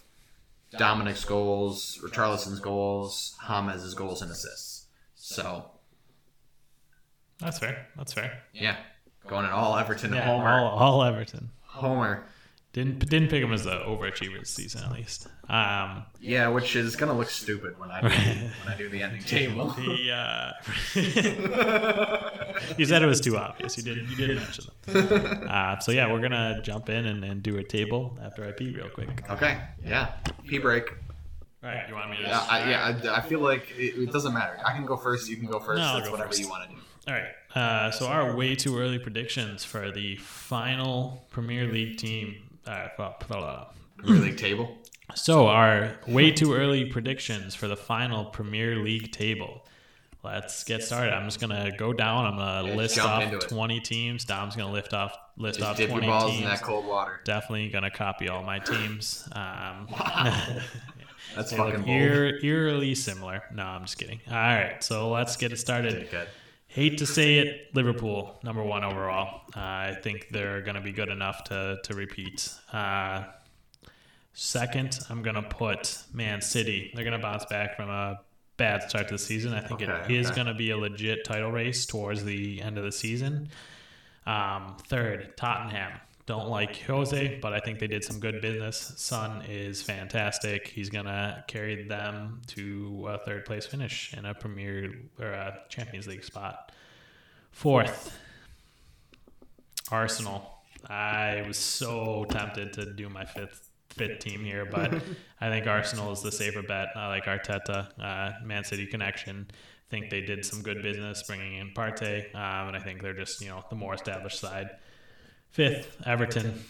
Dominic's goals, Richarlison's goals, James' goals and assists. So That's fair. That's fair. yeah, going at all Everton Yeah, Homer. all, all Everton. Homer. Didn't didn't pick him as the overachiever this season at least. Um, Yeah, which is gonna look stupid when I do, when I do the ending table. the uh, you said it was too obvious. You did you didn't mention them. Uh, so yeah, we're gonna jump in and, and do a table after I pee real quick. Okay, yeah, pee break. All right, you want me to? Yeah, I, yeah, I, I feel like it, it doesn't matter. I can go first. You can go first. No, That's go whatever first. you want to do. All right. Uh, so our way too early predictions for the final Premier League team. Uh, well, blah, blah, blah. Premier League table. So our way too early predictions for the final Premier League table. Let's get started. I'm just gonna go down. I'm gonna Yeah, list off 20 teams. Dom's gonna lift off list Just off dip your 20 balls teams. in that cold water. Definitely gonna copy all my teams. Um, That's they look fucking bold. eer- eerily similar. No, I'm just kidding. All right, so let's get it started. Hate to say it, Liverpool number one overall. Uh, I think they're going to be good enough to to repeat. Uh, second, I'm going to put Man City. They're going to bounce back from a bad start to the season. I think it Okay, is okay. going to be a legit title race towards the end of the season. Um, third, Tottenham. Don't like Jose, but I think they did some good business. Son is fantastic. He's gonna carry them to a third place finish in a Premier or a Champions League spot. Fourth, Arsenal. I was so tempted to do my fifth fifth team here, but I think Arsenal is the safer bet. I like Arteta, uh, Man City connection. Think they did some good business bringing in Partey, um, and I think they're just you know the more established side. Fifth, Everton.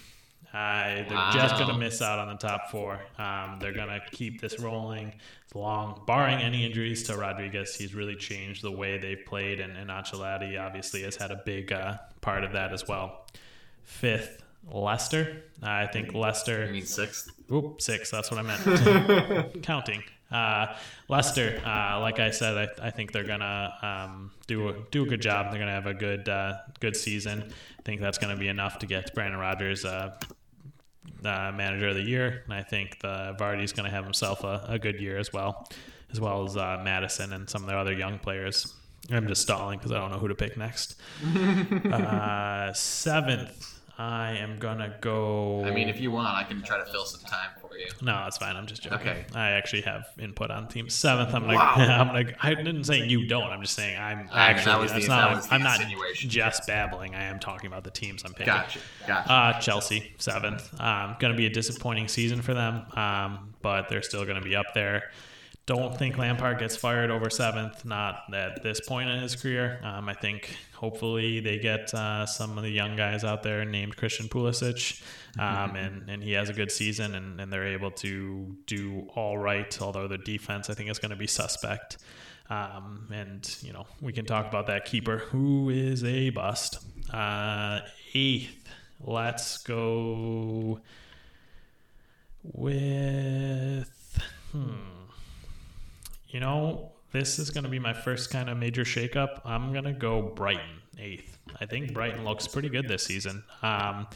Uh, they're just going to miss out on the top four. Um, they're going to keep this rolling long, barring any injuries to Rodriguez. He's really changed the way they've played, and, and Ancelotti obviously has had a big uh, part of that as well. Fifth, Leicester. I think You Leicester. mean sixth? Oop, six. That's what I meant. Counting. Uh, Leicester, uh, like I said, I, I think they're gonna um, do a, do a good job. They're gonna have a good uh, good season. Think that's gonna be enough to get Brendan Rodgers uh, uh, manager of the year, and I think the Vardy's gonna have himself a, a good year as well, as well as uh, Maddison and some of their other young players. I'm just stalling because I don't know who to pick next. uh, seventh, I am gonna go. I mean, if you want, I can try to fill some time for you. No, that's fine. I'm just joking. Okay. I actually have input on team seventh. I'm like, Wow. I'm like, I didn't say you don't. I'm just saying I'm I mean, actually. that was the- not. that was I'm not just babbling. I am talking about the teams I'm picking. Gotcha. Gotcha. Uh, Chelsea seventh. Um, going to be a disappointing season for them, um, but they're still going to be up there. Don't think Lampard gets fired over seventh. Not at this point in his career. Um, I think hopefully they get uh, some of the young guys out there named Christian Pulisic, um, and and he has a good season, and, and they're able to do all right. Although the defense, I think, is going to be suspect. Um, and you know we can talk about that keeper who is a bust. Uh, eighth, let's go with hmm. You know, this is going to be my first kind of major shakeup. I'm going to go Brighton eighth. I think Brighton looks pretty good this season. Um,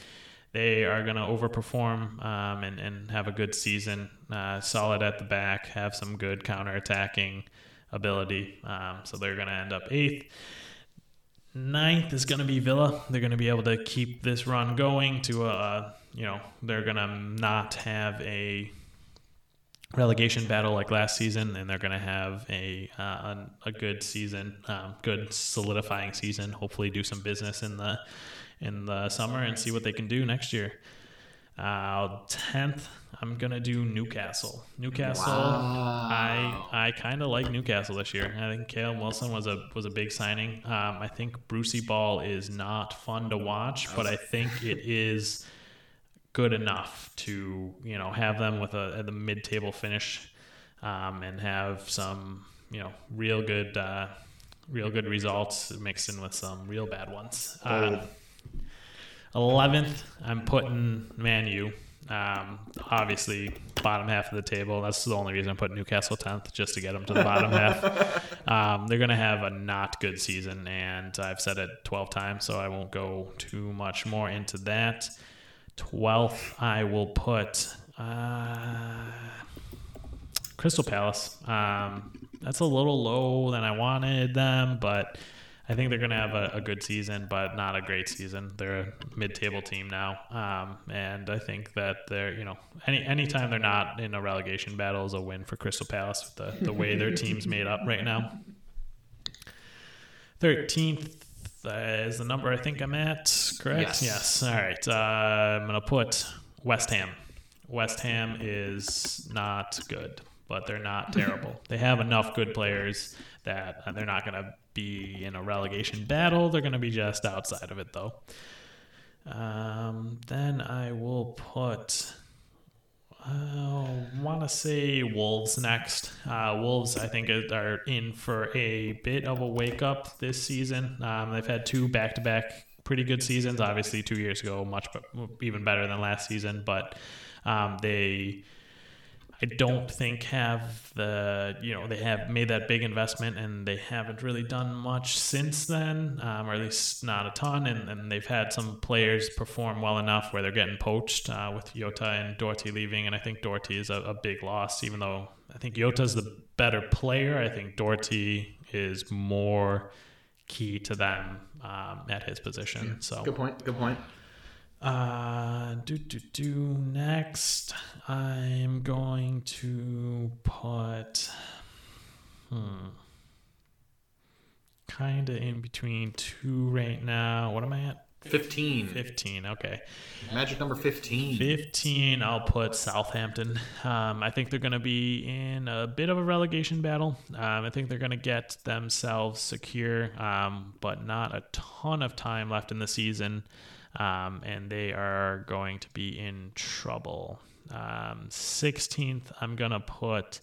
they are going to overperform um, and, and have a good season. Uh, solid at the back, have some good counterattacking ability. Um, so they're going to end up eighth. Ninth is going to be Villa. They're going to be able to keep this run going to a, you know, they're going to not have a relegation battle like last season, and they're going to have a uh, a, good season, um, good solidifying season. Hopefully, do some business in the in the summer and see what they can do next year. Uh, Tenth, I'm gonna do Newcastle. Newcastle, I I kind of like Newcastle this year. I think Callum Wilson was a was a big signing. Um, I think Brucey Ball is not fun to watch, but I think it is good enough to you know have them with a, the mid-table finish um, and have some you know real good uh, real good results mixed in with some real bad ones. Uh, eleventh, I'm putting Man U. Um, obviously, bottom half of the table. That's the only reason I put Newcastle tenth, just to get them to the bottom half. Um, they're going to have a not good season, and I've said it twelve times, so I won't go too much more into that. Twelfth, I will put uh, Crystal Palace. Um, that's a little low than I wanted them, but I think they're going to have a, a, good season, but not a great season. They're a mid-table team now, um, and I think that they're you know any anytime they're not in a relegation battle is a win for Crystal Palace with the the way their team's made up right now. Thirteenth is the number I think I'm at. Correct? Yes. yes. All right. Uh, I'm gonna put West Ham. West Ham is not good, but they're not terrible. they have enough good players that they're not gonna be in a relegation battle. They're going to be just outside of it, though. Um, then I will put. I want to say Wolves next. Uh, Wolves, I think, are in for a bit of a wake up this season. Um, they've had two back to back pretty good seasons. Obviously, two years ago, much even better than last season, but um, they I don't think have the you know they have made that big investment and they haven't really done much since then, um, or at least not a ton. And, and they've had some players perform well enough where they're getting poached uh, with Jota and Doherty leaving, and I think Doherty is a, a big loss. Even though I think Jota's the better player, I think Doherty is more key to them um, at his position. So good point. Good point. Uh, do do do. Next, I'm going to put, hmm, kind of in between two right now. What am I at? 15. 15, okay. Magic number 15. 15, I'll put Southampton. Um, I think they're going to be in a bit of a relegation battle. Um, I think they're going to get themselves secure, um, but not a ton of time left in the season um, and they are going to be in trouble. Um, 16th, I'm going to put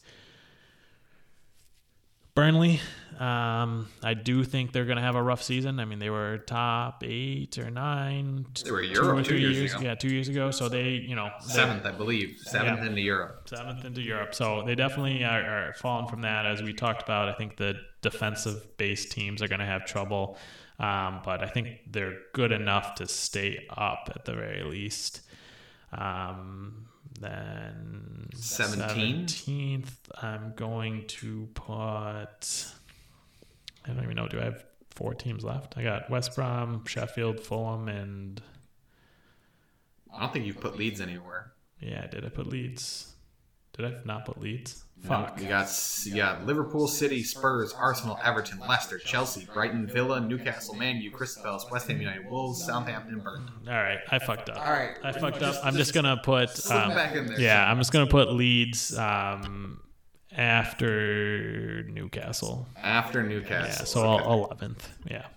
Burnley. Um, I do think they're going to have a rough season. I mean, they were top eight or nine. They were Europe two, two years, years, ago. Yeah, two years ago. So they, you know, seventh, I believe, seventh yeah, into Europe. Seventh into Europe. So they definitely are, are falling from that. As we talked about, I think the defensive based teams are going to have trouble. Um, but I think they're good enough to stay up at the very least. Um, then 17? 17th, I'm going to put. I don't even know. Do I have four teams left? I got West Brom, Sheffield, Fulham, and. I don't think you've put Leeds anywhere. Yeah, did I put Leeds? Did I not put Leeds? Fuck. You got you got Liverpool, City, Spurs, Arsenal, Everton, Leicester, Chelsea, Brighton, Villa, Newcastle, Man U, Crystal Palace, West Ham United, Wolves, Southampton, Burton. All right, I fucked up. All right, I fucked up. I'm just gonna put. Um, back in there. Yeah, I'm just gonna put Leeds um, after Newcastle. After Newcastle. Yeah, so eleventh. Yeah,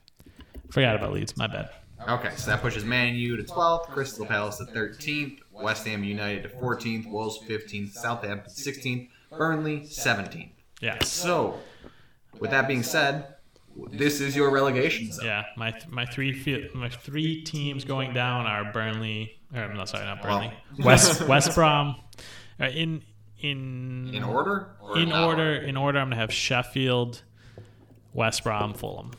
forgot about Leeds. My bad. Okay, so that pushes Man U to 12th, Crystal Palace to 13th, West Ham United to 14th, Wolves 15th, Southampton 16th, Burnley 17. Yeah. So, with that being said, this is your relegation zone. Yeah, my my three my three teams going down are Burnley. Or no, sorry, not Burnley. West West Brom. Uh, in in in order. in order. In order. I'm gonna have Sheffield, West Brom, Fulham.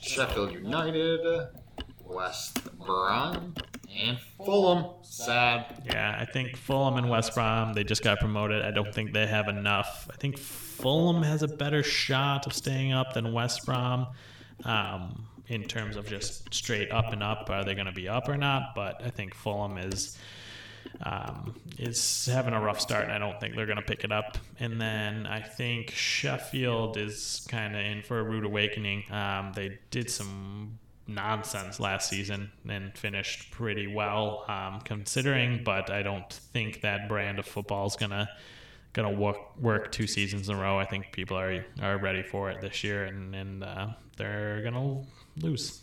Sheffield United, West Brom, and Fulham. Sad. Yeah, I think Fulham and West Brom, they just got promoted. I don't think they have enough. I think Fulham has a better shot of staying up than West Brom. Um, in terms of just straight up and up, are they going to be up or not? But I think Fulham is um, is having a rough start. and I don't think they're going to pick it up. And then I think Sheffield is kind of in for a rude awakening. Um, they did some nonsense last season and finished pretty well um, considering. But I don't think that brand of football is gonna gonna work work two seasons in a row. I think people are are ready for it this year, and and uh, they're gonna lose.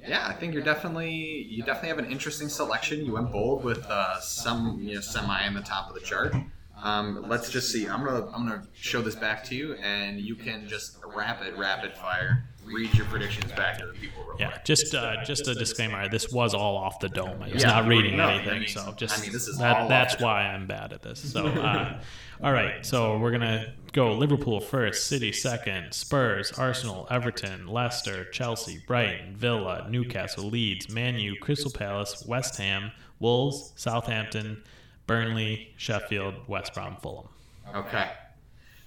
Yeah, I think you're definitely you definitely have an interesting selection. You went bold with uh, some you know semi in the top of the chart. Um, let's just see. I'm gonna I'm gonna show this back to you, and you can just rapid rapid fire read your predictions back to the people. Real Yeah, quick. just uh, just a disclaimer. This was all off the dome. I was Yeah, not reading no, I anything, mean- so just I mean, this is that, that's why I'm bad at this. So, uh, all right, so we're gonna go Liverpool first, City second, Spurs, Arsenal, Everton, Leicester, Chelsea, Brighton, Villa, Newcastle, Leeds, Man U, Crystal Palace, West Ham, Wolves, Southampton, Burnley, Sheffield, West Brom, Fulham. Okay.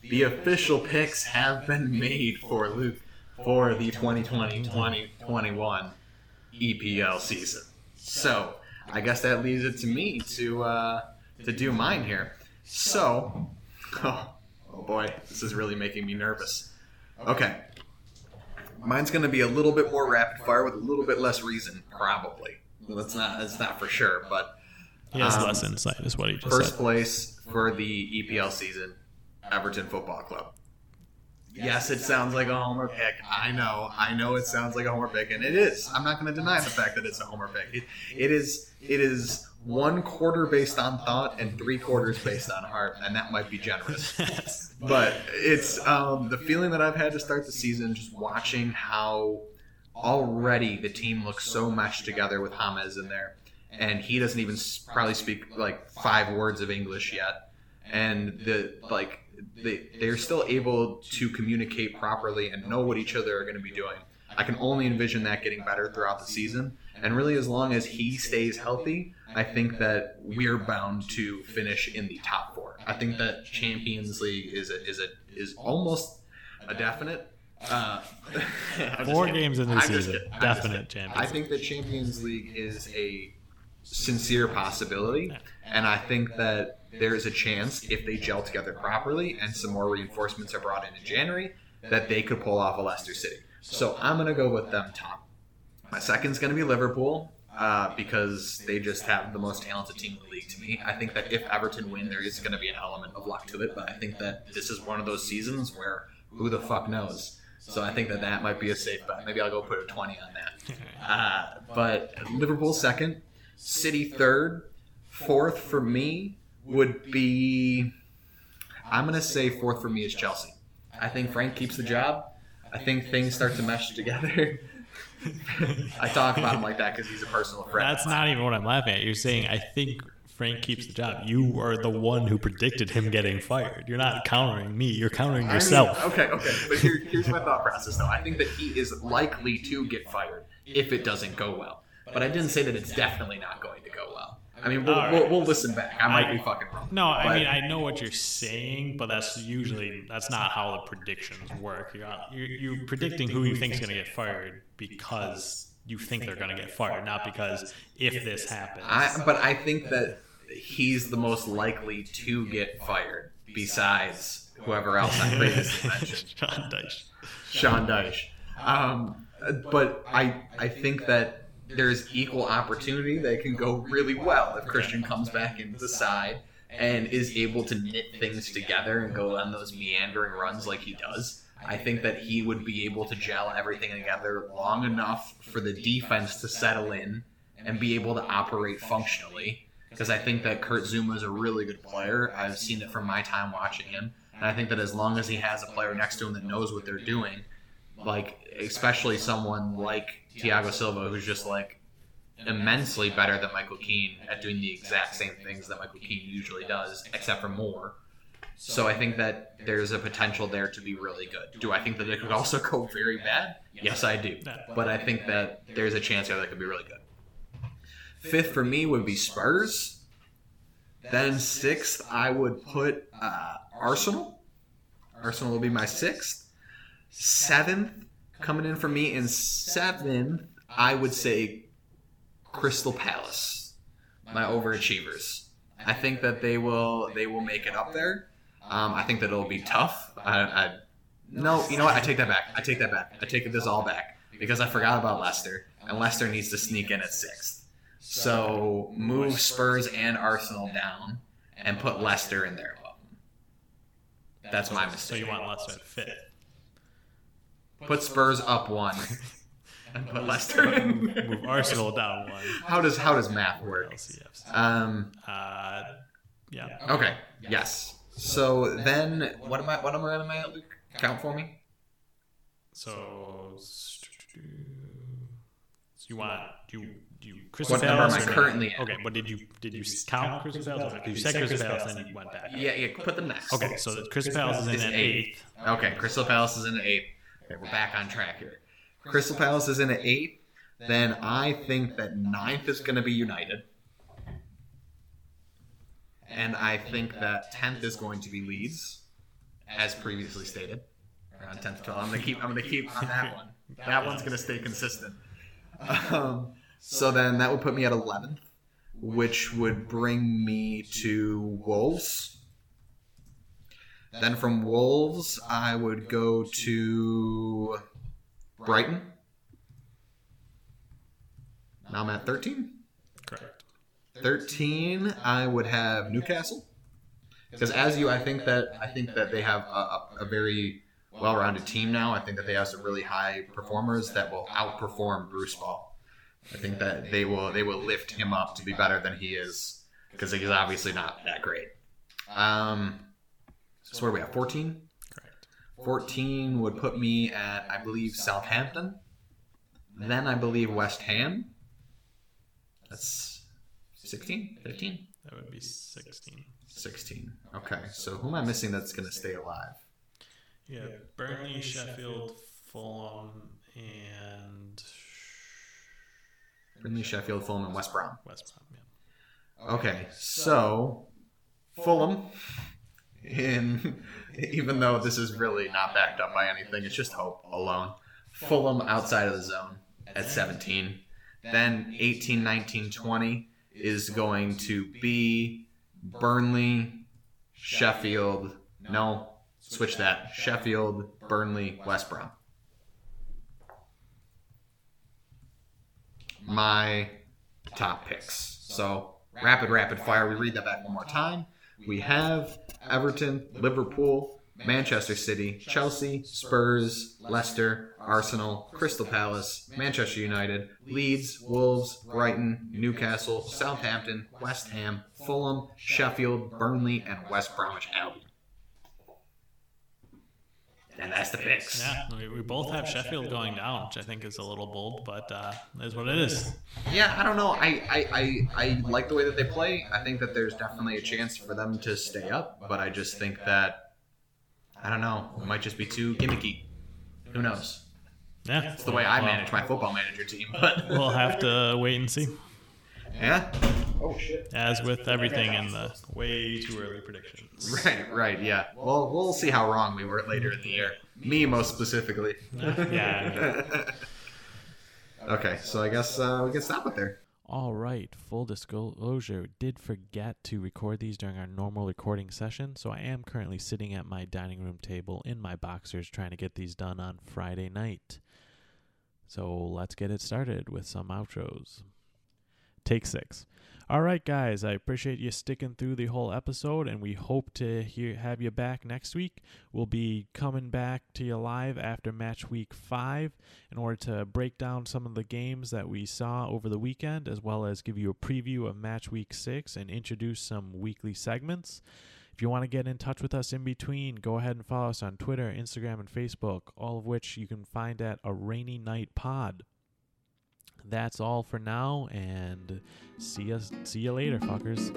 The official picks have been made for Luke for the 2020-2021 EPL season. So I guess that leaves it to me to uh, to do mine here. So, oh, oh boy, this is really making me nervous. Okay, mine's going to be a little bit more rapid fire with a little bit less reason, probably. Well, that's not that's not for sure, but He has Um, less insight, is what he just First said. place for the EPL season, Everton Football Club. Yes, it sounds like a homer pick. I know. I know it sounds like a homer pick, and it is. I'm not going to deny the fact that it's a homer pick. It, it is. It is one quarter based on thought and three quarters based on heart, and that might be generous. But it's um, the feeling that I've had to start the season, just watching how already the team looks so meshed together with James in there, and he doesn't even probably speak like five words of English yet, and the like they they're still able to communicate properly and know what each other are going to be doing. I can only envision that getting better throughout the season, and really as long as he stays healthy, I think that we're bound to finish in the top four. I think that Champions League is a is a is almost a definite. Uh, Four games in the I'm season, kidding. I'm just definite. Champions I think the Champions League is a sincere possibility, and I think that there is a chance if they gel together properly and some more reinforcements are brought in in January that they could pull off a Leicester City. So I'm going to go with them top. My second is going to be Liverpool uh, because they just have the most talented team in the league to me. I think that if Everton win, there is going to be an element of luck to it, but I think that this is one of those seasons where who the fuck knows. So I think that that might be a safe bet. Maybe I'll go put a 20 on that. Uh, but Liverpool second, City third, fourth for me would be. I'm gonna say fourth for me is Chelsea. I think Frank keeps the job. I think things start to mesh together. I talk about him like that because he's a personal friend. That's not even what I'm laughing at. You're saying I think Frank keeps the job. You are the one who predicted him getting fired. You're not countering me. You're countering I mean, yourself. okay, okay. But here, here's my thought process, though. I think that he is likely to get fired if it doesn't go well. But I didn't say that it's definitely not going to go well. I mean, we'll, right. we'll, we'll listen back. I might I- be fucking wrong. No, I mean I know what you're saying, but that's usually that's not how the predictions work. You're you're, you're predicting who you think is going to get fired because you think they're going to get fired, not because if this happens. I, but I think that he's the most likely to get fired besides whoever else I previously mentioned. Sean Dyche. Sean Dyche. Um, but I I think that there's equal opportunity that can go really well if Christian comes back into the side and is able to knit things together and go on those meandering runs like he does. I think that he would be able to gel everything together long enough for the defense to settle in and be able to operate functionally. Because I think that Kurt Zouma is a really good player. I've seen it from my time watching him. And I think that as long as he has a player next to him that knows what they're doing, like especially someone like Thiago Silva, who's just like immensely better than Michael Keane at doing the exact same things that Michael Keane usually does, except for more. So I think that there's a potential there to be really good. Do I think that it could also go very bad? Yes, I do. But I think that there's a chance here that could be really good. Fifth for me would be Spurs. Then sixth, I would put uh, Arsenal. Arsenal will be my sixth. Seventh, coming in for me in seventh, I would say Crystal Palace, my overachievers. I think that they will they will make it up there. Um, I think that it'll be tough. I, I, no, you know what? I take that back. I take that back. I take this all back because I forgot about Leicester, and Leicester needs to sneak in at sixth. So move Spurs and Arsenal down and put Leicester in there. That's my mistake. So you want Leicester fifth. Put Spurs up one and put Leicester in. Move Arsenal down one. how does how does math work? LCFC. Um. Uh, yeah. Okay. Yes. So then, what am I? What am I? Am I count for me? So, so you want you you Crystal What number am I or- currently at? Okay, but did you did you count Crystal Palace? Or you said Crystal Palace, then you went back. Yeah. Yeah. Put them next. Okay, so Crystal Palace is in Is eighth. eighth. Okay. Crystal Palace is in the eighth. Okay, we're back on track here. Crystal Palace is in the eighth. Then I think that ninth is going to be United. And I think that tenth is going to be Leeds, as previously stated. Around tenth to 12. I'm gonna keep. I'm gonna keep on that one. That one's gonna stay consistent. Um, so then that would put me at eleventh, which would bring me to Wolves. Then from Wolves, I would go to Brighton. Now I'm at 13. Correct. 13, I would have Newcastle. Because as you, I think that I think that they have a, a, a very well-rounded team now. I think that they have some really high performers that will outperform Bruce Ball. I think that they will they will lift him up to be better than he is because he's obviously not that great. Um, so what are we at? 14. Correct. 14 would put me at I believe Southampton. Then I believe West Ham. That's 16, 15. That would be sixteen. 16. Okay, so who am I missing that's going to stay alive? Yeah, Burnley, Sheffield, Fulham, and Burnley, Sheffield, Fulham, and West Brom. West Brom. Yeah. Okay, so Fulham, in even though this is really not backed up by anything, it's just hope alone. Fulham outside of the zone at 17. Then 18, 19, 20 is going to be Burnley, Sheffield. No, switch that. Sheffield, Burnley, West Brom. My top picks. So, rapid, rapid fire. We read that back one more time. We have Everton, Liverpool, Manchester City, Chelsea, Spurs, Leicester, Arsenal, Crystal Palace, Manchester United, Leeds, Wolves, Brighton, Newcastle, Southampton, West Ham, Fulham, Sheffield, Burnley, and West Bromwich Albion. And that's the picks. Yeah, we, we both have Sheffield going down, which I think is a little bold, but uh, is what it is. Yeah, I don't know. I, I, I, I like the way that they play. I think that there's definitely a chance for them to stay up, but I just think that I don't know. It might just be too gimmicky. Who knows? Yeah, It's the way I manage my football manager team, but We'll have to wait and see. Yeah. Oh shit. As with everything in the way too early predictions. Right, right, yeah. Well, we'll see how wrong we were later in the year. Me, most specifically. Yeah. okay, so I guess uh, we can stop it there. All right, full disclosure, did forget to record these during our normal recording session, so I am currently sitting at my dining room table in my boxers trying to get these done on Friday night. So let's get it started with some outros. Take six. All right, guys, I appreciate you sticking through the whole episode, and we hope to hear have you back next week. We'll be coming back to you live after match week five in order to break down some of the games that we saw over the weekend, as well as give you a preview of match week six and introduce some weekly segments. If you want to get in touch with us in between, go ahead and follow us on Twitter, Instagram, and Facebook, all of which you can find at a rainy night pod. That's all for now, and see us see you later, fuckers.